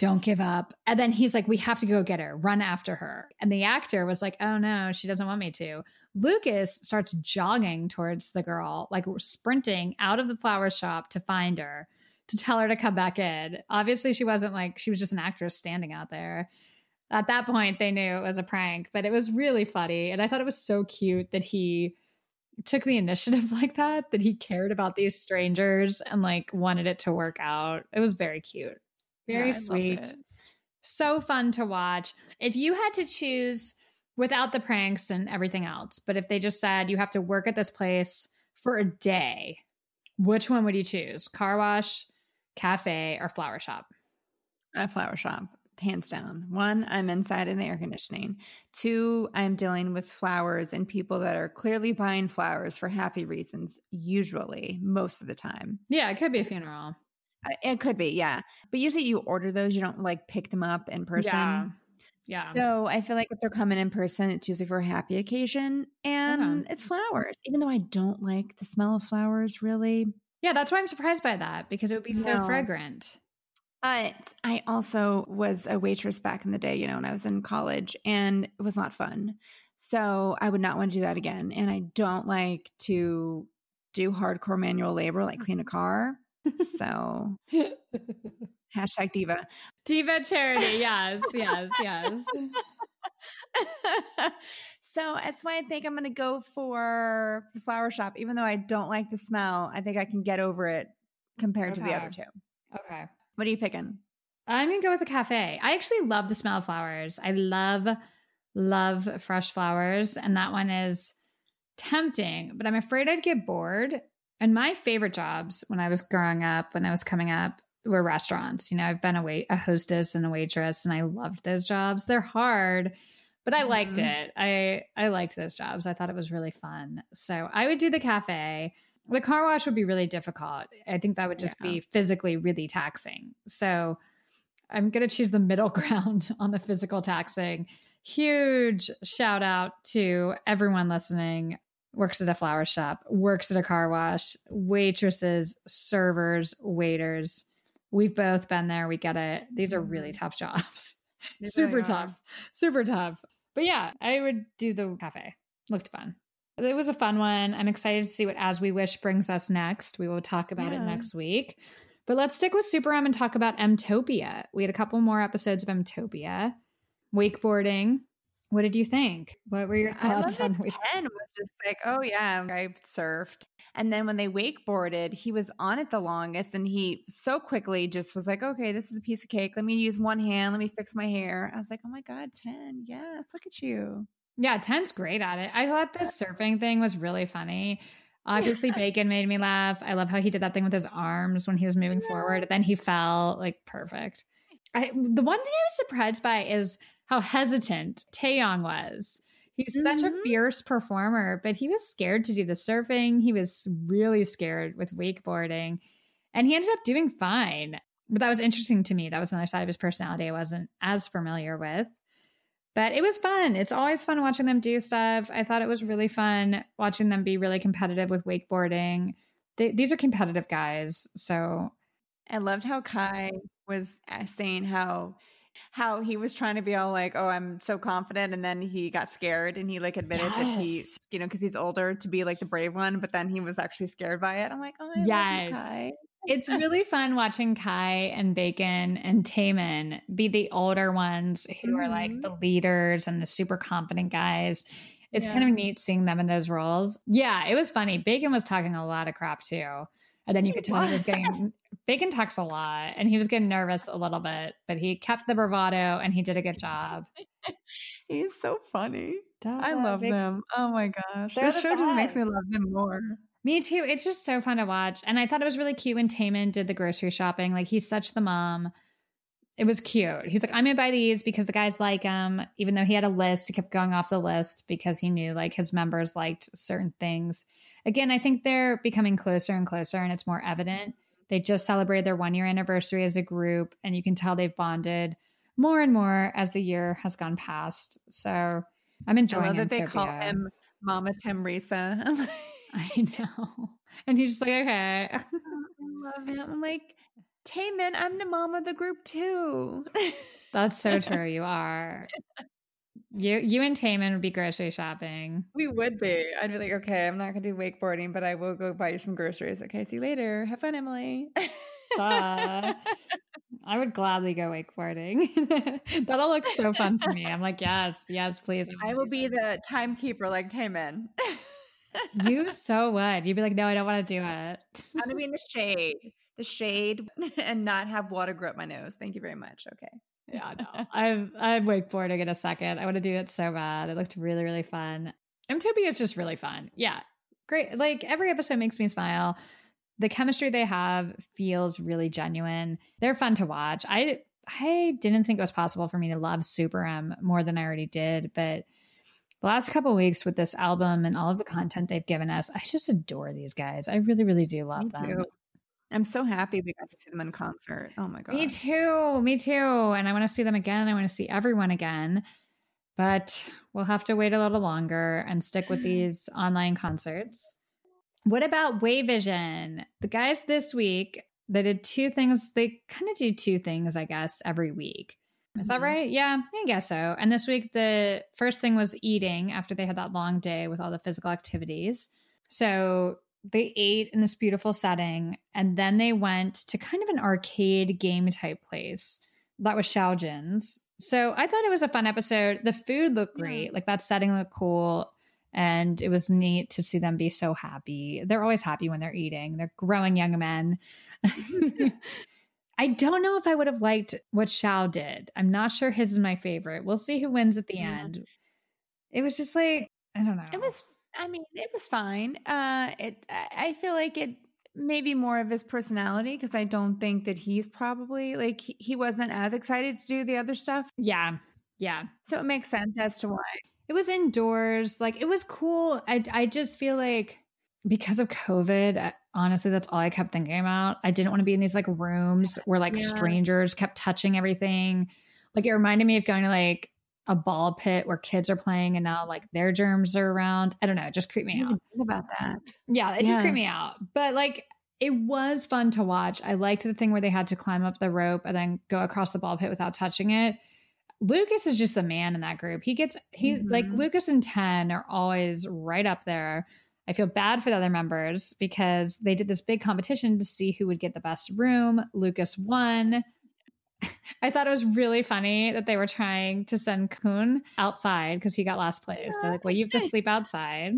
Don't give up. And then he's like, We have to go get her, run after her. And the actor was like, Oh no, she doesn't want me to. Lucas starts jogging towards the girl, like sprinting out of the flower shop to find her, to tell her to come back in. Obviously, she wasn't like, she was just an actress standing out there. At that point, they knew it was a prank, but it was really funny. And I thought it was so cute that he took the initiative like that, that he cared about these strangers and like wanted it to work out. It was very cute, very Yeah, sweet so fun to watch. If you had to choose without the pranks and everything else, but if they just said you have to work at this place for a day, which one would you choose? Car wash, cafe, or flower shop? A flower shop, hands down. One, I'm inside in the air conditioning. Two, I'm dealing with flowers and people that are clearly buying flowers for happy reasons, usually, most of the time. Yeah, it could be a funeral. It could be, yeah. But usually you order those, you don't like pick them up in person. Yeah. Yeah. So I feel like if they're coming in person, it's usually for a happy occasion and it's flowers. Even though I don't like the smell of flowers really. yeah, that's why I'm surprised by that because it would be so No. fragrant. But I also was a waitress back in the day, you know, when I was in college and it was not fun. So I would not want to do that again. And I don't like to do hardcore manual labor like clean a car. So hashtag diva. Diva charity. Yes, yes, yes. So that's why I think I'm going to go for the flower shop. Even though I don't like the smell, I think I can get over it compared to the other two. Okay. What are you picking? I'm gonna go with the cafe. I actually love the smell of flowers. I love, love fresh flowers, and that one is tempting. But I'm afraid I'd get bored. And my favorite jobs when I was growing up, when I was coming up, were restaurants. You know, I've been a wait a hostess and a waitress, and I loved those jobs. They're hard, but I liked Mhm. it. I I liked those jobs. I thought it was really fun. So I would do the cafe. The car wash would be really difficult. I think that would just Yeah. be physically really taxing. So I'm going to choose the middle ground on the physical taxing. Huge shout out to everyone listening. Works at a flower shop, works at a car wash, waitresses, servers, waiters. We've both been there. We get it. These are really mm-hmm. tough jobs. Super tough. Super tough. But yeah, I would do the cafe. Looked fun. It was a fun one. I'm excited to see what As We Wish brings us next. We will talk about it next week. But let's stick with Super M and talk about Mtopia. We had a couple more episodes of Mtopia. Wakeboarding. What did you think? What were your I love thoughts on wake- 10 was just like, oh yeah, I surfed. And then when they wakeboarded, he was on it the longest and he so quickly just was like, okay, this is a piece of cake. Let me use one hand. Let me fix my hair. I was like, oh my God, 10. Yes, look at you. Yeah, Ten's great at it. I thought the surfing thing was really funny. Obviously, Bacon made me laugh. I love how he did that thing with his arms when he was moving forward. Then he fell like perfect. I, the one thing I was surprised by is how hesitant Taeyong was. He's such a Mhm. fierce performer, but he was scared to do the surfing. He was really scared with wakeboarding, and he ended up doing fine. But that was interesting to me. That was another side of his personality I wasn't as familiar with. But it was fun. It's always fun watching them do stuff. I thought it was really fun watching them be really competitive with wakeboarding. They, these are competitive guys, so I loved how Kai was uh, saying how how he was trying to be all like, "Oh, I'm so confident," and then he got scared and he like admitted that he, you know, because he's older to be like the brave one, but then he was actually scared by it. I'm like, "Oh, I love you, Yes. Kai." it's really fun watching Kai and Bacon and Taemin be the older ones who are like Mhm. the leaders and the super confident guys. It's kind of neat seeing them in those roles. Yeah, it was funny. Bacon was talking a lot of crap too. And then you could tell he was. getting Bacon talks a lot and he was getting nervous a little bit, but he kept the bravado and he did a good job. He's so funny. I love Bacon- them. Oh my gosh. They're This the show just makes me love them more. Me too. It's just so fun to watch. And I thought it was really cute when Taemin did the grocery shopping. Like he's such the mom. It was cute. He's like, I'm gonna buy these because the guys like them. Even though he had a list, he kept going off the list because he knew like his members liked certain things. Again, I think they're becoming closer and closer and it's more evident. They just celebrated their one year anniversary as a group, and you can tell they've bonded more and more as the year has gone past. So I'm I enjoying love that they call him Mama like, I know. And he's just like, okay. I love him. I'm like, Taemin, I'm the mom of the group too. That's so true. You are. You you and Taemin would be grocery shopping. we would be. I'd be like, okay, I'm not gonna do wakeboarding, but I will go buy you some groceries. Okay, see you later. Have fun, Emily. Duh. I would gladly go wakeboarding. That'll look so fun to me. I'm like, yes, yes, please. I will be the timekeeper like Taemin. You so would. You'd be like, no, I don't want to do it. I'm gonna be in the shade, the shade, and not have water grow up my nose. Thank you very much. Okay. Yeah, no. I'm I'm wakeboarding in a second. I want to do it so bad. It looked really, really fun. Mtopia is just really fun. Yeah. Great. Like every episode makes me smile. The chemistry they have feels really genuine. They're fun to watch. I I didn't think it was possible for me to love Super M more than I already did, but the last couple weeks with this album and all of the content they've given us, I just adore these guys. I really, really do love Me them. too. I'm so happy we got to see them in concert. Oh my god. Me too. Me too. And I want to see them again. I want to see everyone again. But we'll have to wait a little longer and stick with these online concerts. What about WayVision? The guys this week, they did two things. They kind of do two things, I guess, every week. Is that Mhm. right? Yeah, I guess so. And this week, the first thing was eating after they had that long day with all the physical activities. So they ate in this beautiful setting and then they went to kind of an arcade game type place that was Xiaojun's. So I thought it was a fun episode. The food looked Yeah. great. Like that setting looked cool. And it was neat to see them be so happy. They're always happy when they're eating. They're growing young men. I don't know if I would have liked what Xiao did. I'm not sure his is my favorite. We'll see who wins at the Yeah. end. It was just like, I don't know. It was. I mean, it was fine. Uh, it. I feel like it maybe more of his personality because I don't think that he's probably like he, he wasn't as excited to do the other stuff. yeah. Yeah. So it makes sense as to why. It was indoors. Like it was cool. I I just feel like because of COVID, I- honestly, that's all I kept thinking about. I didn't want to be in these like rooms where like Yeah. strangers kept touching everything. Like it reminded me of going to like a ball pit where kids are playing and now like their germs are around. I don't know. It just creeped me out. Think about that. Yeah, it just Yeah. creeped me out. But like it was fun to watch. I liked the thing where they had to climb up the rope and then go across the ball pit without touching it. Lucas is just the man in that group. He gets he's like Mhm. Lucas and 10 are always right up there. I feel bad for the other members because they did this big competition to see who would get the best room. Lucas won. I thought it was really funny that they were trying to send Kun outside because he got last place. They're like, well, you have to sleep outside.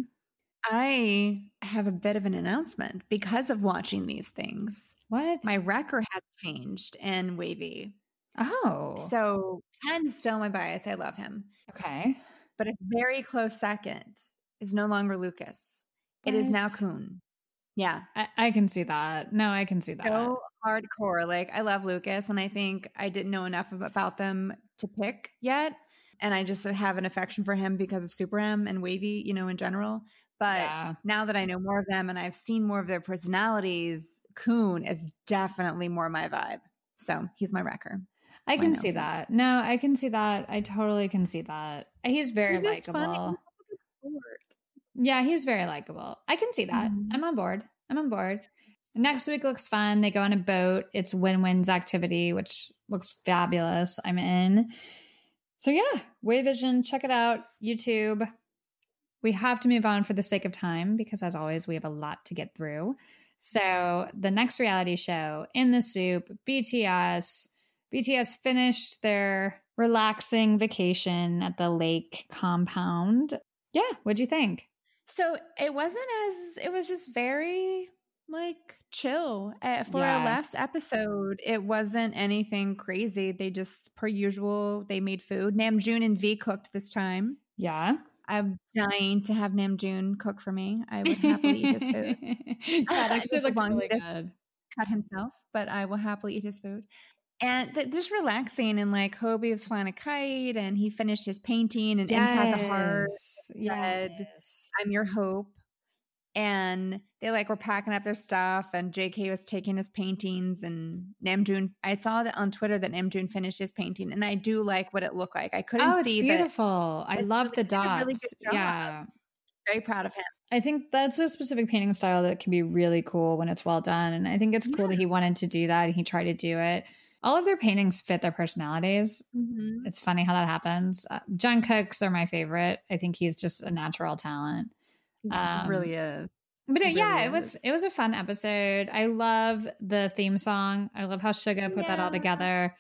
I have a bit of an announcement because of watching these things. What? My wrecker has changed in WayV. oh. So 10 still my bias. I love him. okay. But a very close second is no longer Lucas. It is now What? Kun. Yeah. I, I can see that. No, I can see that. So hardcore. Like I love Lucas and I think I didn't know enough about them to pick yet. And I just have an affection for him because of Super M and WayV, you know, in general. But Yeah. now that I know more of them and I've seen more of their personalities, Kun is definitely more my vibe. So he's my wrecker. I can see announcement. that. No, I can see that. I totally can see that. He's very He's just funny. likable. Yeah, he's very likable. I can see that. Mhm. I'm on board. I'm on board. Next week looks fun. They go on a boat. It's WinWin's activity, which looks fabulous. I'm in. So yeah, WayVision, check it out. YouTube. We have to move on for the sake of time because, as always, we have a lot to get through. So the next reality show in the SOOP, BTS. BTS finished their relaxing vacation at the lake compound. Yeah, what'd you think? So it wasn't as it was just very like chill uh, for Yeah. our last episode. It wasn't anything crazy. They just per usual they made food. Namjoon and V cooked this time. Yeah. I'm dying to have Namjoon cook for me. I would happily eat his food. that Uh, actually just looks really good. Cut himself, but I will happily eat his food. And th- just relaxing and like Hobi was flying a kite and he finished his painting and inside the heart Yes. said, Yes. I'm your hope. And they like were packing up their stuff, and JK was taking his paintings. And Namjoon, I saw that on Twitter that Namjoon finished his painting, and I do like what it looked like. I couldn't Oh, it's see that. beautiful. I love really- the a really dots. Yeah. Very proud of him. I think that's a specific painting style that can be really cool when it's well done. And I think it's cool that he wanted to do that and he tried to do it. All of their paintings fit their personalities. It's funny how that happens. Uh, Jungkook's are my favorite. I think he's just a natural talent. Um, really is. But It it, yeah, really it was it was a fun episode. I love the theme song. I love how Suga put that all together.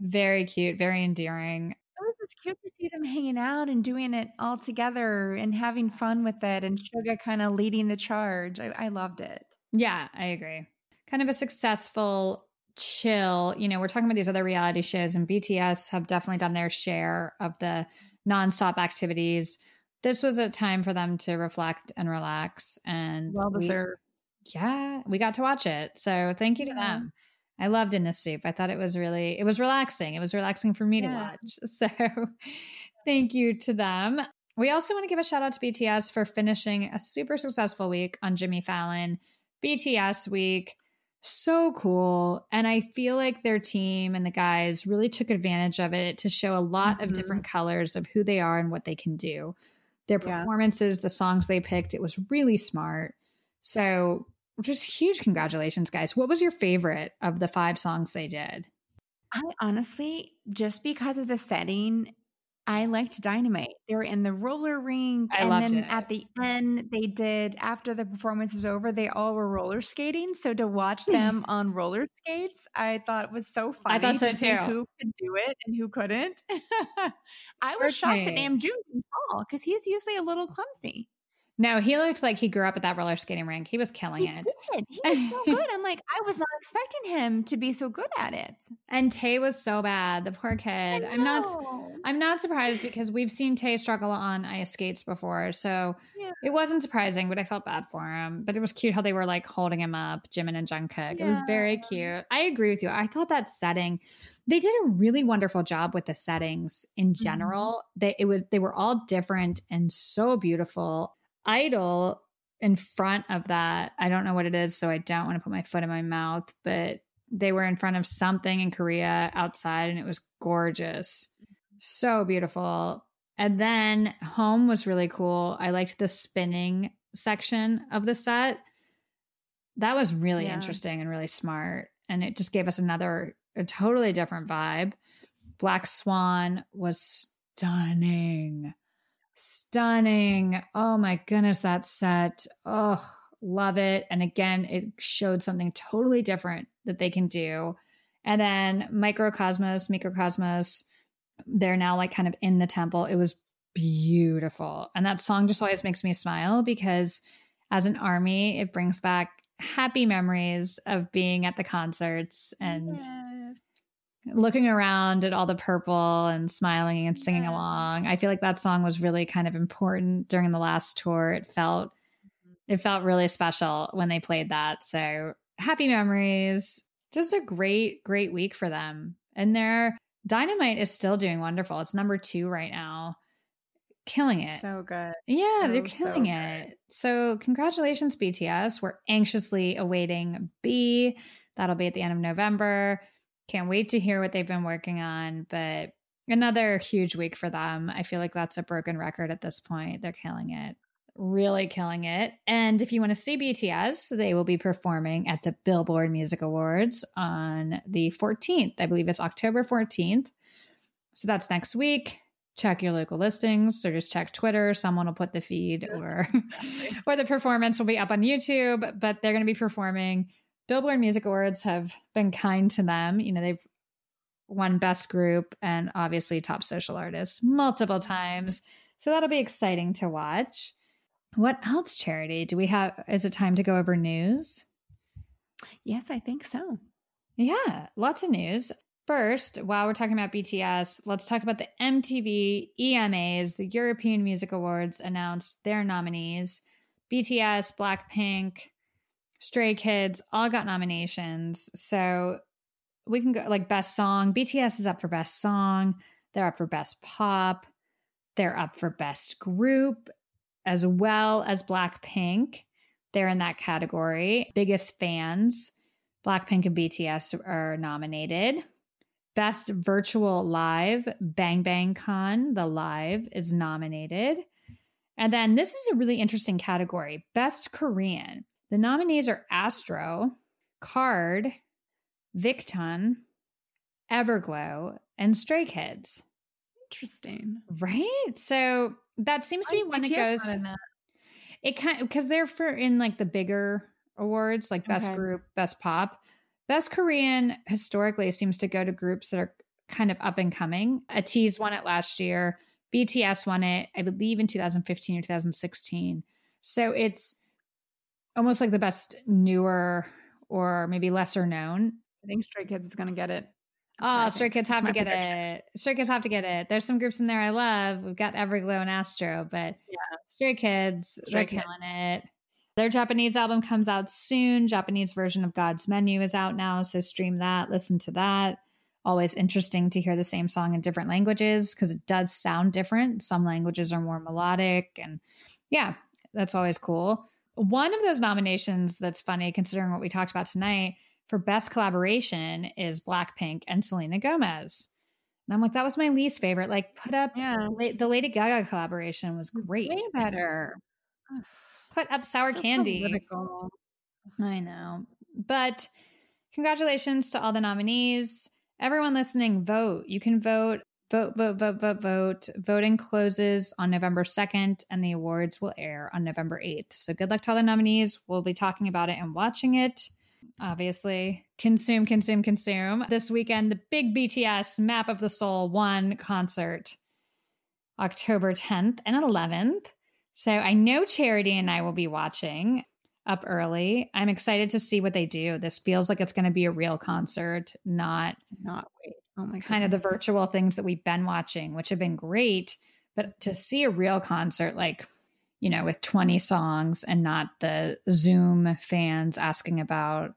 Very cute, very endearing. It was just cute to see them hanging out and doing it all together and having fun with it, and Suga kind of leading the charge. I, I loved it. Yeah, I agree. Kind of a successful chill. You know, we're talking about these other reality shows, and BTS have definitely done their share of the nonstop activities. This was a time for them to reflect and relax. And Well we- deserved. yeah, we got to watch it. So thank you to Yeah. them. I loved In the SOOP. I thought it was really, it was relaxing. It was relaxing for me to watch. So thank you to them. We also want to give a shout out to BTS for finishing a super successful week on Jimmy Fallon. BTS week. So cool. And I feel like their team and the guys really took advantage of it to show a lot of Mhm. different colors of who they are and what they can do. Their Yeah. performances, the songs they picked, it was really smart. So just huge congratulations, guys. What was your favorite of the five songs they did? I honestly, just because of the setting, I liked Dynamite. They were in the roller rink, I and then it. at the end, they did after the performance was over. They all were roller skating. So to watch them on roller skates, I thought was so funny. I thought so to see too. Who could do it and who couldn't? I was shocked that Okay. Namjoon didn't fall because he's usually a little clumsy. No, he looked like he grew up at that roller skating rink. He was killing He it. did. He was so good. I'm like, I was not expecting him to be so good at it. And Tae was so bad. The poor kid. I'm not. I'm not surprised because we've seen Tae struggle on ice skates before. So Yeah. it wasn't surprising, but I felt bad for him. But it was cute how they were like holding him up, Jimin and Jungkook. It was very cute. I agree with you. I thought that setting, they did a really wonderful job with the settings in mm-hmm. general. They it was they were all different and so beautiful. Idol in front of that, I don't know what it is, so I don't want to put my foot in my mouth, but they were in front of something in Korea outside and it was gorgeous. So beautiful. And then home was really cool. I liked the spinning section of the set. That was really Yeah. interesting and really smart. And it just gave us another, a totally different vibe. Black Swan was stunning. Stunning. Oh my goodness, that set. Oh, love it. And again, it showed something totally different that they can do. And then Mikrokosmos, Mikrokosmos, they're now like kind of in the temple. It was beautiful. And that song just always makes me smile because as an army, it brings back happy memories of being at the concerts and Yes. Looking around at all the purple and smiling and singing Yeah. along. I feel like that song was really kind of important during the last tour. It felt it felt really special when they played that. So happy memories. Just a great, great week for them. And their Dynamite is still doing wonderful. It's number two right now. Killing it. So good. Yeah, they're So, so killing it. So, congratulations, BTS. We're anxiously awaiting BE. That'll be at the end of November. Can't wait to hear what they've been working on. But another huge week for them. I feel like that's a broken record at this point. They're killing it. Really killing it. And if you want to see BTS, they will be performing at the Billboard Music Awards on the 14th. I believe it's October 14th. So that's next week. Check your local listings or just check Twitter. Someone will put the feed or or the performance will be up on YouTube, but they're going to be performing. Billboard Music Awards have been kind to them. You know, they've won best group and obviously top social artist multiple times. So that'll be exciting to watch. What else, Charity? Do we have is it time to go over news? Yes, I think so. Yeah, lots of news. First, while we're talking about BTS, let's talk about the MTV EMAs. The European Music Awards announced their nominees. BTS, Blackpink, Stray Kids all got nominations. So we can go like best song. BTS is up for best song. They're up for best pop. They're up for best group as well as Blackpink. They're in that category. Biggest fans. Blackpink and BTS are nominated. Best Virtual Live, Bang Bang Con, the live is nominated. And then this is a really interesting category Best Korean. The nominees are Astro, KARD, Victon, Everglow, and Stray Kids. Interesting. Right? So that seems to be one that goes. that. It kind because they're for in like the bigger awards, like best Okay. group, best pop. Best Korean historically seems to go to groups that are kind of up and coming. ATEEZ won it last year. BTS won it, I believe, in 2015 or 2016. So it's almost like the best newer or maybe lesser known. I think Stray Kids is going to get it. That's Oh, Stray. Kids have to get prediction. it. Stray Kids have to get it. There's some groups in there I love. We've got Everglow and Astro, but Yeah. Stray Kids, Stray they're Kids. killing it. Their Japanese album comes out soon. Japanese version of God's Menu is out now, so stream that, listen to that. Always interesting to hear the same song in different languages because it does sound different. Some languages are more melodic, and yeah, that's always cool. One of those nominations that's funny, considering what we talked about tonight, for best collaboration is Blackpink and Selena Gomez. And I'm like, that was my least favorite. Like, put up Yeah. The Lady Gaga collaboration was great. Way better. Put up sour So candy. political. I know. But congratulations to all the nominees. Everyone listening, vote. You can vote Vote, vote, vote, vote, vote. Voting closes on November 2nd, and the awards will air on November 8th. So good luck to all the nominees. We'll be talking about it and watching it. Obviously, consume, consume, consume. This weekend, the big BTS Map of the Soul 1 concert, October 10th and 11th. So I know Charity and I will be watching up early. I'm excited to see what they do. This feels like it's going to be a real concert, not Not wait. Oh my kind of the virtual things that we've been watching, which have been great. But to see a real concert, like, you know, with 20 songs and not the Zoom fans asking about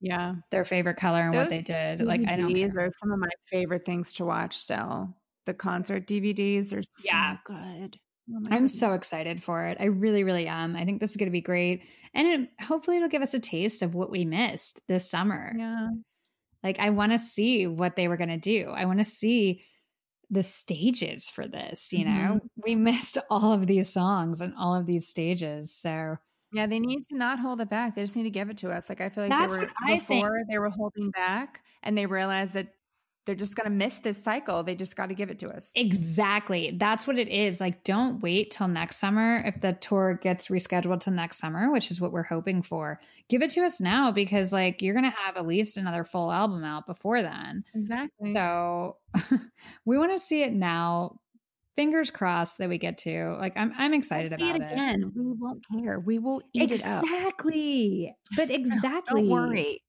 Yeah. their favorite color and what they did. Like, I don't DVDs care. are some of my favorite things to watch still. The concert DVDs are so Yeah. good. Oh I'm so excited for it. I really, really am. I think this is going to be great. And it, hopefully it'll give us a taste of what we missed this summer. Yeah. Like, I want to see what they were going to do. I want to see the stages for this. You know, mm-hmm. we missed all of these songs and all of these stages. So, Yeah, they need to not hold it back. They just need to give it to us. Like I feel like That's they were I think. before they were holding back and they realized that they're just gonna miss this cycle. They just gotta give it to us. Exactly. That's what it is. Like, don't wait till next summer if the tour gets rescheduled to next summer, which is what we're hoping for. Give it to us now because, like, you're going to have at least another full album out before then. Exactly. So we want to see it now. Fingers crossed that we get to. Like, I'm, I'm excited see about it again. We won't care. We will eat it up. Exactly. But exactly. Don't worry.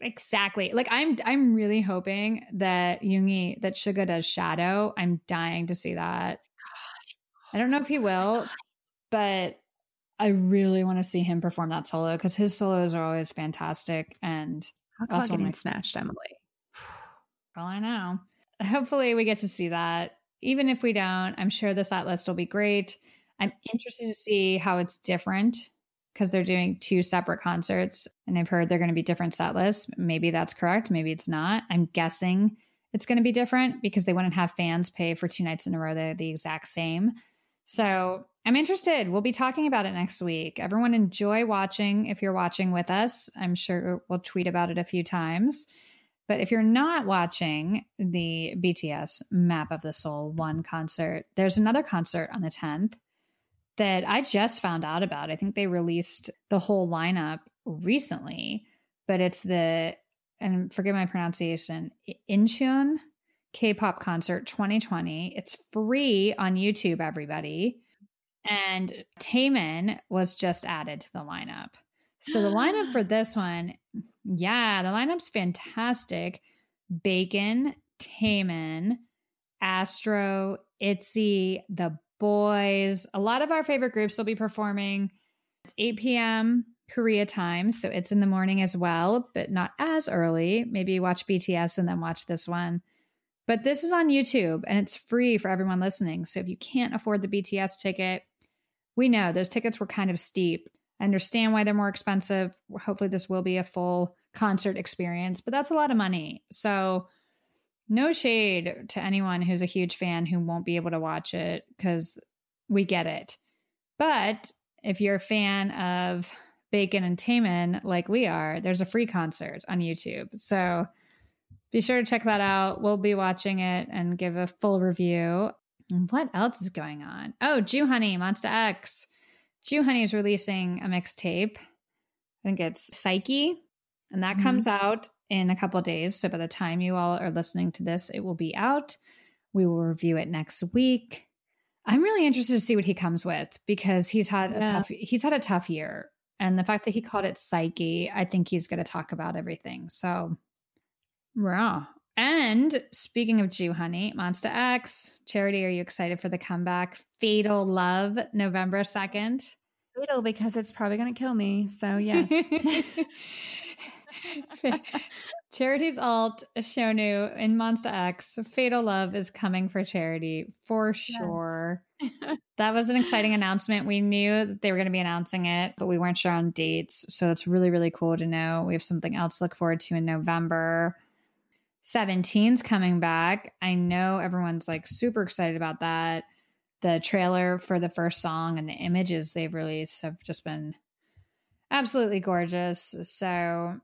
Exactly. Like I'm I'm really hoping that Yoongi that Suga does Shadow. I'm dying to see that. I don't know if he oh will, but I really want to see him perform that solo because his solos are always fantastic and That's about getting my- snatched, Emily. well, I know. Hopefully we get to see that. Even if we don't, I'm sure the set list will be great. I'm interested to see how it's different because they're doing two separate concerts and I've heard they're going to be different set lists. Maybe that's correct. Maybe it's not. I'm guessing it's going to be different because they wouldn't have fans pay for two nights in a row. They're the exact same. So I'm interested. We'll be talking about it next week. Everyone enjoy watching if you're watching with us. I'm sure we'll tweet about it a few times. But if you're not watching the BTS Map of the Soul 1 concert, there's another concert on the 10th that I just found out about. I think they released the whole lineup recently, but it's the, and forgive my pronunciation, Incheon K-pop concert 2020. It's free on YouTube, everybody. And Taemin was just added to the lineup. So the lineup for this one, yeah, the lineup's fantastic. Baekhyun, Taemin, Astro, Itzy, The Boyz. A lot of our favorite groups will be performing. It's 8 p.m. Korea time, so it's in the morning as well, but not as early. Maybe watch BTS and then watch this one. But this is on YouTube and it's free for everyone listening. So if you can't afford the BTS ticket, we know those tickets were kind of steep. I understand why they're more expensive. Hopefully, this will be a full concert experience, but that's a lot of money. So, no shade to anyone who's a huge fan who won't be able to watch it because we get it. But if you're a fan of Baekhyun and Taemin like we are, there's a free concert on YouTube. So, be sure to check that out. We'll be watching it and give a full review. And what else is going on? Oh, Jew Honey, Monsta X. Jooheon is releasing a mixtape. I think it's Psyche, and that Mhm. comes out in a couple days. So by the time you all are listening to this, it will be out. We will review it next week. I'm really interested to see what he comes with because he's had a tough he's had a tough year. And the fact that he called it Psyche, I think he's going to talk about everything. So, yeah. And speaking of Jew Honey, Monsta X, Charity, are you excited for the comeback? Fatal Love, November 2nd. Fatal because it's probably gonna kill me. So yes. Charity's alt, Shownu, and Monsta X. Fatal Love is coming for Charity for sure. that was an exciting announcement. We knew that they were going to be announcing it, but we weren't sure on dates. So it's really, really cool to know. We have something else to look forward to in November. 17's coming back. I know everyone's like super excited about that. The trailer for the first song and the images they've released have just been absolutely gorgeous. So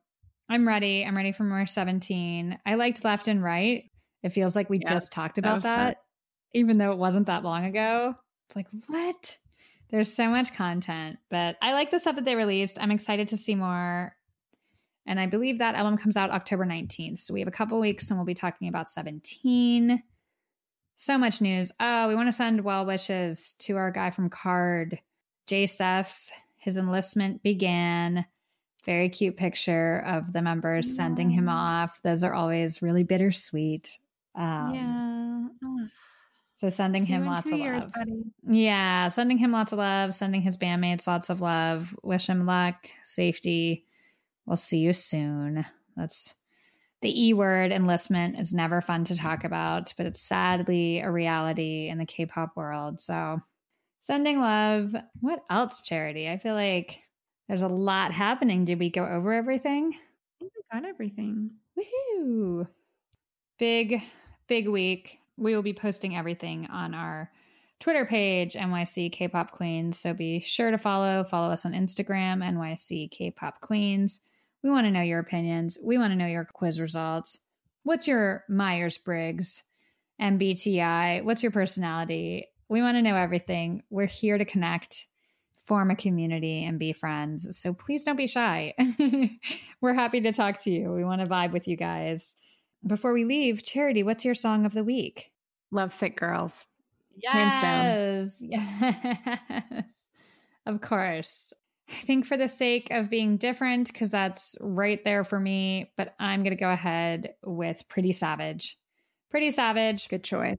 I'm ready. I'm ready for more 17. I liked Left and Right. It feels like we Yeah, just talked about was that, even though it wasn't that long ago. It's like, what? There's so much content, but I like the stuff that they released. I'm excited to see more. And I believe that album comes out October 19th. So we have a couple weeks and we'll be talking about 17. So much news. Oh, we want to send well wishes to our guy from KARD, J.seph. His enlistment began. Very cute picture of the members sending him off. Those are always really bittersweet. Um, yeah. Oh, So sending see him lots of years, love. buddy. Yeah, sending him lots of love, sending his bandmates lots of love. Wish him luck, safety. We'll see you soon. That's the E word enlistment is never fun to talk about, but it's sadly a reality in the K pop world. So sending love. What else, Charity? I feel like there's a lot happening. Did we go over everything? I think we got everything. Woohoo! Big, big week. We will be posting everything on our Twitter page, NYC K-pop Queens. So be sure to follow. Follow us on Instagram, NYC K-pop Queens. We want to know your opinions. We want to know your quiz results. What's your Myers Briggs MBTI? What's your personality? We want to know everything. We're here to connect, form a community, and be friends. So please don't be shy. We're happy to talk to you. We want to vibe with you guys. Before we leave, Charity, what's your song of the week? Love Sick girls. Yes. Yes. Of course. I think for the sake of being different, because that's right there for me, but I'm going to go ahead with Pretty Savage. Pretty Savage, Good choice.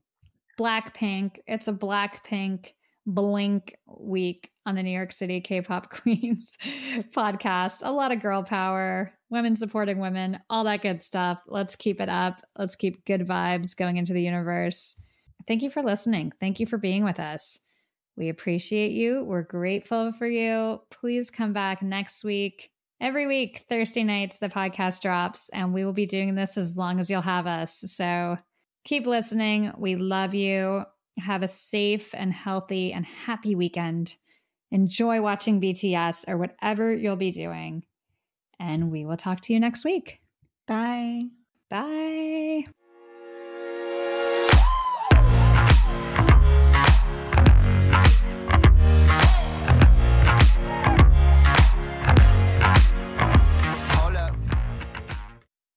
Blackpink. It's a Blackpink blink week on the New York City K-pop Queens podcast. A lot of girl power, women supporting women, all that good stuff. Let's keep it up. Let's keep good vibes going into the universe. Thank you for listening. Thank you for being with us. We appreciate you. We're grateful for you. Please come back next week. Every week, Thursday nights, the podcast drops, and we will be doing this as long as you'll have us. So keep listening. We love you. Have a safe and healthy and happy weekend. Enjoy watching BTS or whatever you'll be doing. And we will talk to you next week. Bye. Bye.